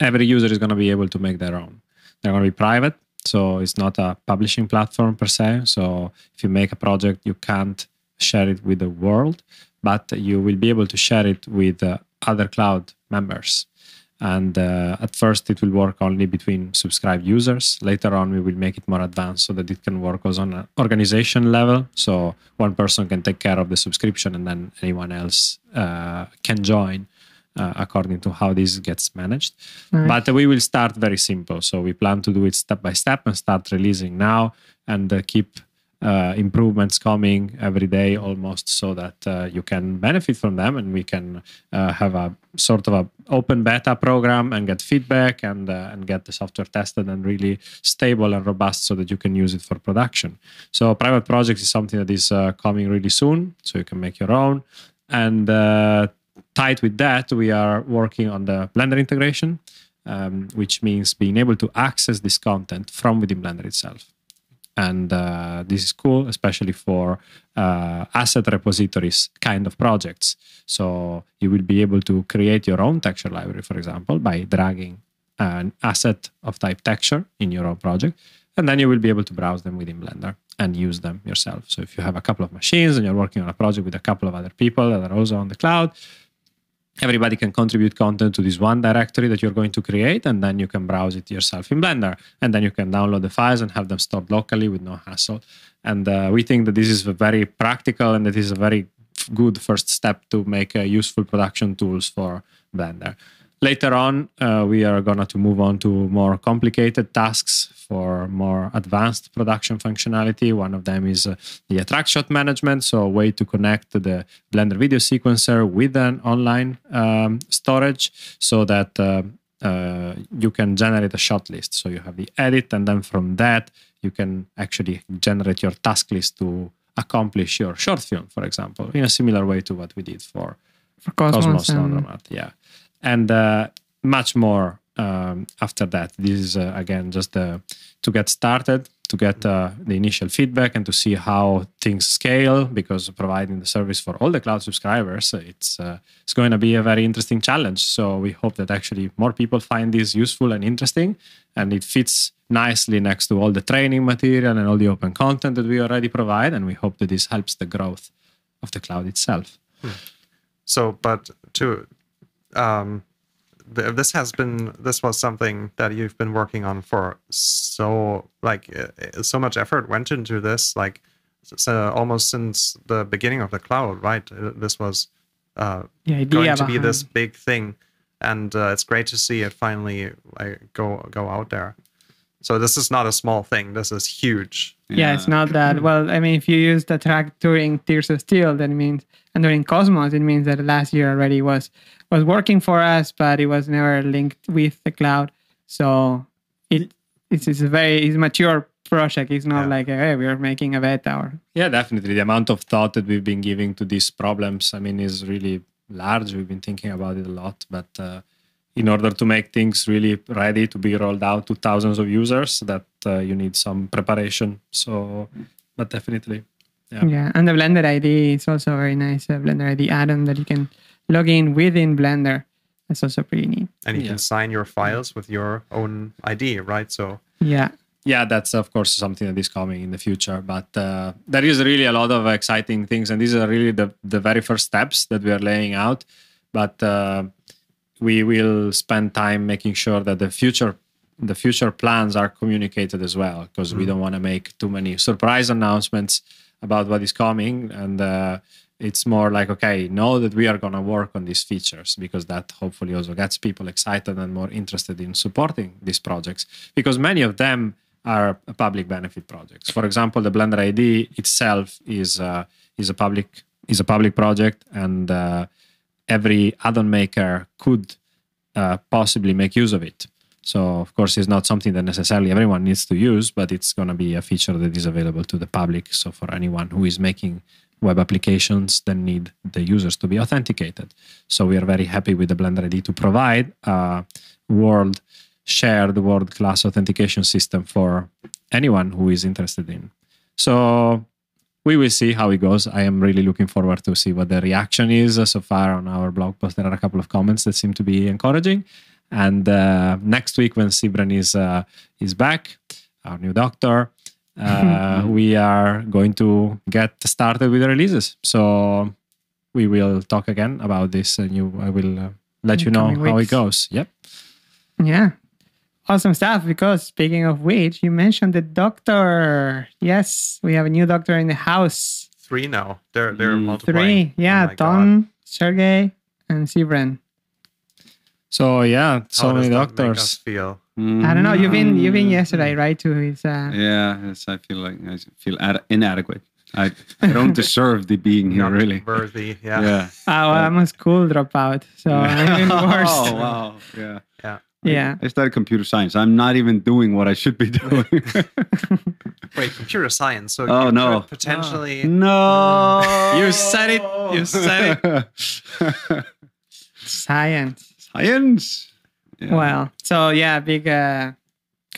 every user is going to be able to make their own they're going to be private so it's not a publishing platform per se so if you make a project you can't share it with the world but you will be able to share it with uh, other cloud members. And uh, at first it will work only between subscribed users. Later on we will make it more advanced so that it can work also on an organization level. So one person can take care of the subscription and then anyone else uh, can join uh, according to how this gets managed. Nice. but we will start very simple. So we plan to do it step by step and start releasing now and uh, keep uh, improvements coming every day almost so that uh, you can benefit from them and we can uh, have a sort of a open beta program and get feedback and uh, and get the software tested and really stable and robust so that you can use it for production. So private projects is something that is uh, coming really soon so you can make your own. And uh, tied with that we are working on the blender integration um, which means being able to access this content from within blender itself and uh, this is cool especially for uh, asset repositories kind of projects. So you will be able to create your own texture library for example by dragging an asset of type texture in your own project. And then you will be able to browse them within blender and use them yourself. So if you have a couple of machines and you're working on a project with a couple of other people that are also on the cloud everybody can contribute content to this one directory that you're going to create and then you can browse it yourself in blender. And then you can download the files and have them stored locally with no hassle. And uh, we think that this is a very practical and that is a very good first step to make uh, useful production tools for blender later on uh, we are going to move on to more complicated tasks for more advanced production functionality. One of them is uh, the attract shot management so a way to connect the blender video sequencer with an online um, storage so that uh, uh, you can generate a shot list. So you have the edit and then from that you can actually generate your task list to accomplish your short film for example in a similar way to what we did for For Cosmos, Cosmos and Laundromat, yeah, and uh, much more um, after that. This is uh, again just uh, to get started, to get uh, the initial feedback, and to see how things scale. Because providing the service for all the cloud subscribers, it's uh, it's going to be a very interesting challenge. So we hope that actually more people find this useful and interesting, and it fits nicely next to all the training material and all the open content that we already provide. And we hope that this helps the growth of the cloud itself. So, but to um, th- this has been this was something that you've been working on for so like uh, so much effort went into this like so almost since the beginning of the cloud, right? Uh, This was uh, The idea going to be this big thing, and uh, it's great to see it finally like go go out there. So this is not a small thing. This is huge. Yeah, it's not that. Well, I mean, if you use the track during Tears of Steel, that means, and during Cosmos, it means that last year already was was working for us, but it was never linked with the cloud. So it it's, it's a very it's a mature project. It's not Yeah. like hey, we are making a beta or Yeah, definitely. The amount of thought that we've been giving to these problems, I mean, is really large. We've been thinking about it a lot, but uh, in order to make things really ready to be rolled out to thousands of users, that uh, you need some preparation. So, but definitely, Yeah. yeah. And the Blender ID is also very nice. A Blender ID add-on that you can log in within Blender. That's also pretty neat. And you Yeah. can sign your files with your own ID, right? So Yeah. yeah, that's of course something that is coming in the future. But uh, there is really a lot of exciting things, and these are really the the very first steps that we are laying out. But uh, we will spend time making sure that the future the future plans are communicated as well, because we don't want to make too many surprise announcements about what is coming and. Uh, it's more like okay know that we are going to work on these features because that hopefully also gets people excited and more interested in supporting these projects because many of them are public benefit projects. For example the blender id itself is uh, is a public is a public project and uh, every add-on maker could uh, possibly make use of it. So of course it's not something that necessarily everyone needs to use but it's going to be a feature that is available to the public. So for anyone who is making web applications that need the users to be authenticated. So we are very happy with the Blender ID to provide a world shared world class authentication system for anyone who is interested in. So we will see how it goes. I am really looking forward to see what the reaction is. So far on our blog post, there are a couple of comments that seem to be encouraging. And uh, next week, when Sybren is uh, is back, our new doctor, uh, [laughs] we are going to get started with the releases. So we will talk again about this, and you, I will uh, let you know Coming how it goes. Yep. Yeah. Awesome stuff. Because speaking of which, you mentioned the doctor. Yes, we have a new doctor in the house. three now. They're they're Mm. multiplying. Three. Yeah, Oh my God. Sergey, and Sybren. So yeah, so How does many that make doctors. us feel? I don't know. You've been you've been Mm. yesterday, right? To his. Uh, Yeah, yes, I feel like I feel ad- inadequate. I, I don't [laughs] deserve the being here, Not really. worthy. Yeah. Yeah. oh, I'm a school dropout, so I'm even [laughs] worse. Oh, wow. Yeah. Yeah. Yeah. I studied computer science. I'm not even doing what I should be doing. [laughs] Wait, computer science. So Oh, no. could potentially. [gasps] no. You said it. You said it. Science. Science. Yeah. Well, so yeah, big uh,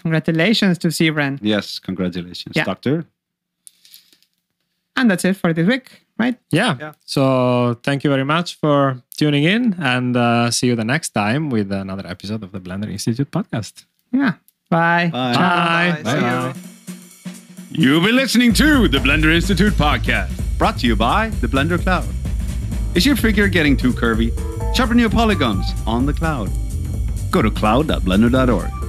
congratulations to Sybren. Yes, congratulations, Yeah. doctor. And that's it for this week, right? Yeah. Yeah. So thank you very much for tuning in, and uh, see you the next time with another episode of the Blender Institute podcast. Yeah. Bye. Bye. Bye. Bye. See Bye. you. You've been listening to the Blender Institute podcast, brought to you by the Blender Cloud. Is your figure getting too curvy? Sharpen your polygons on the cloud. Go to cloud.blender.org.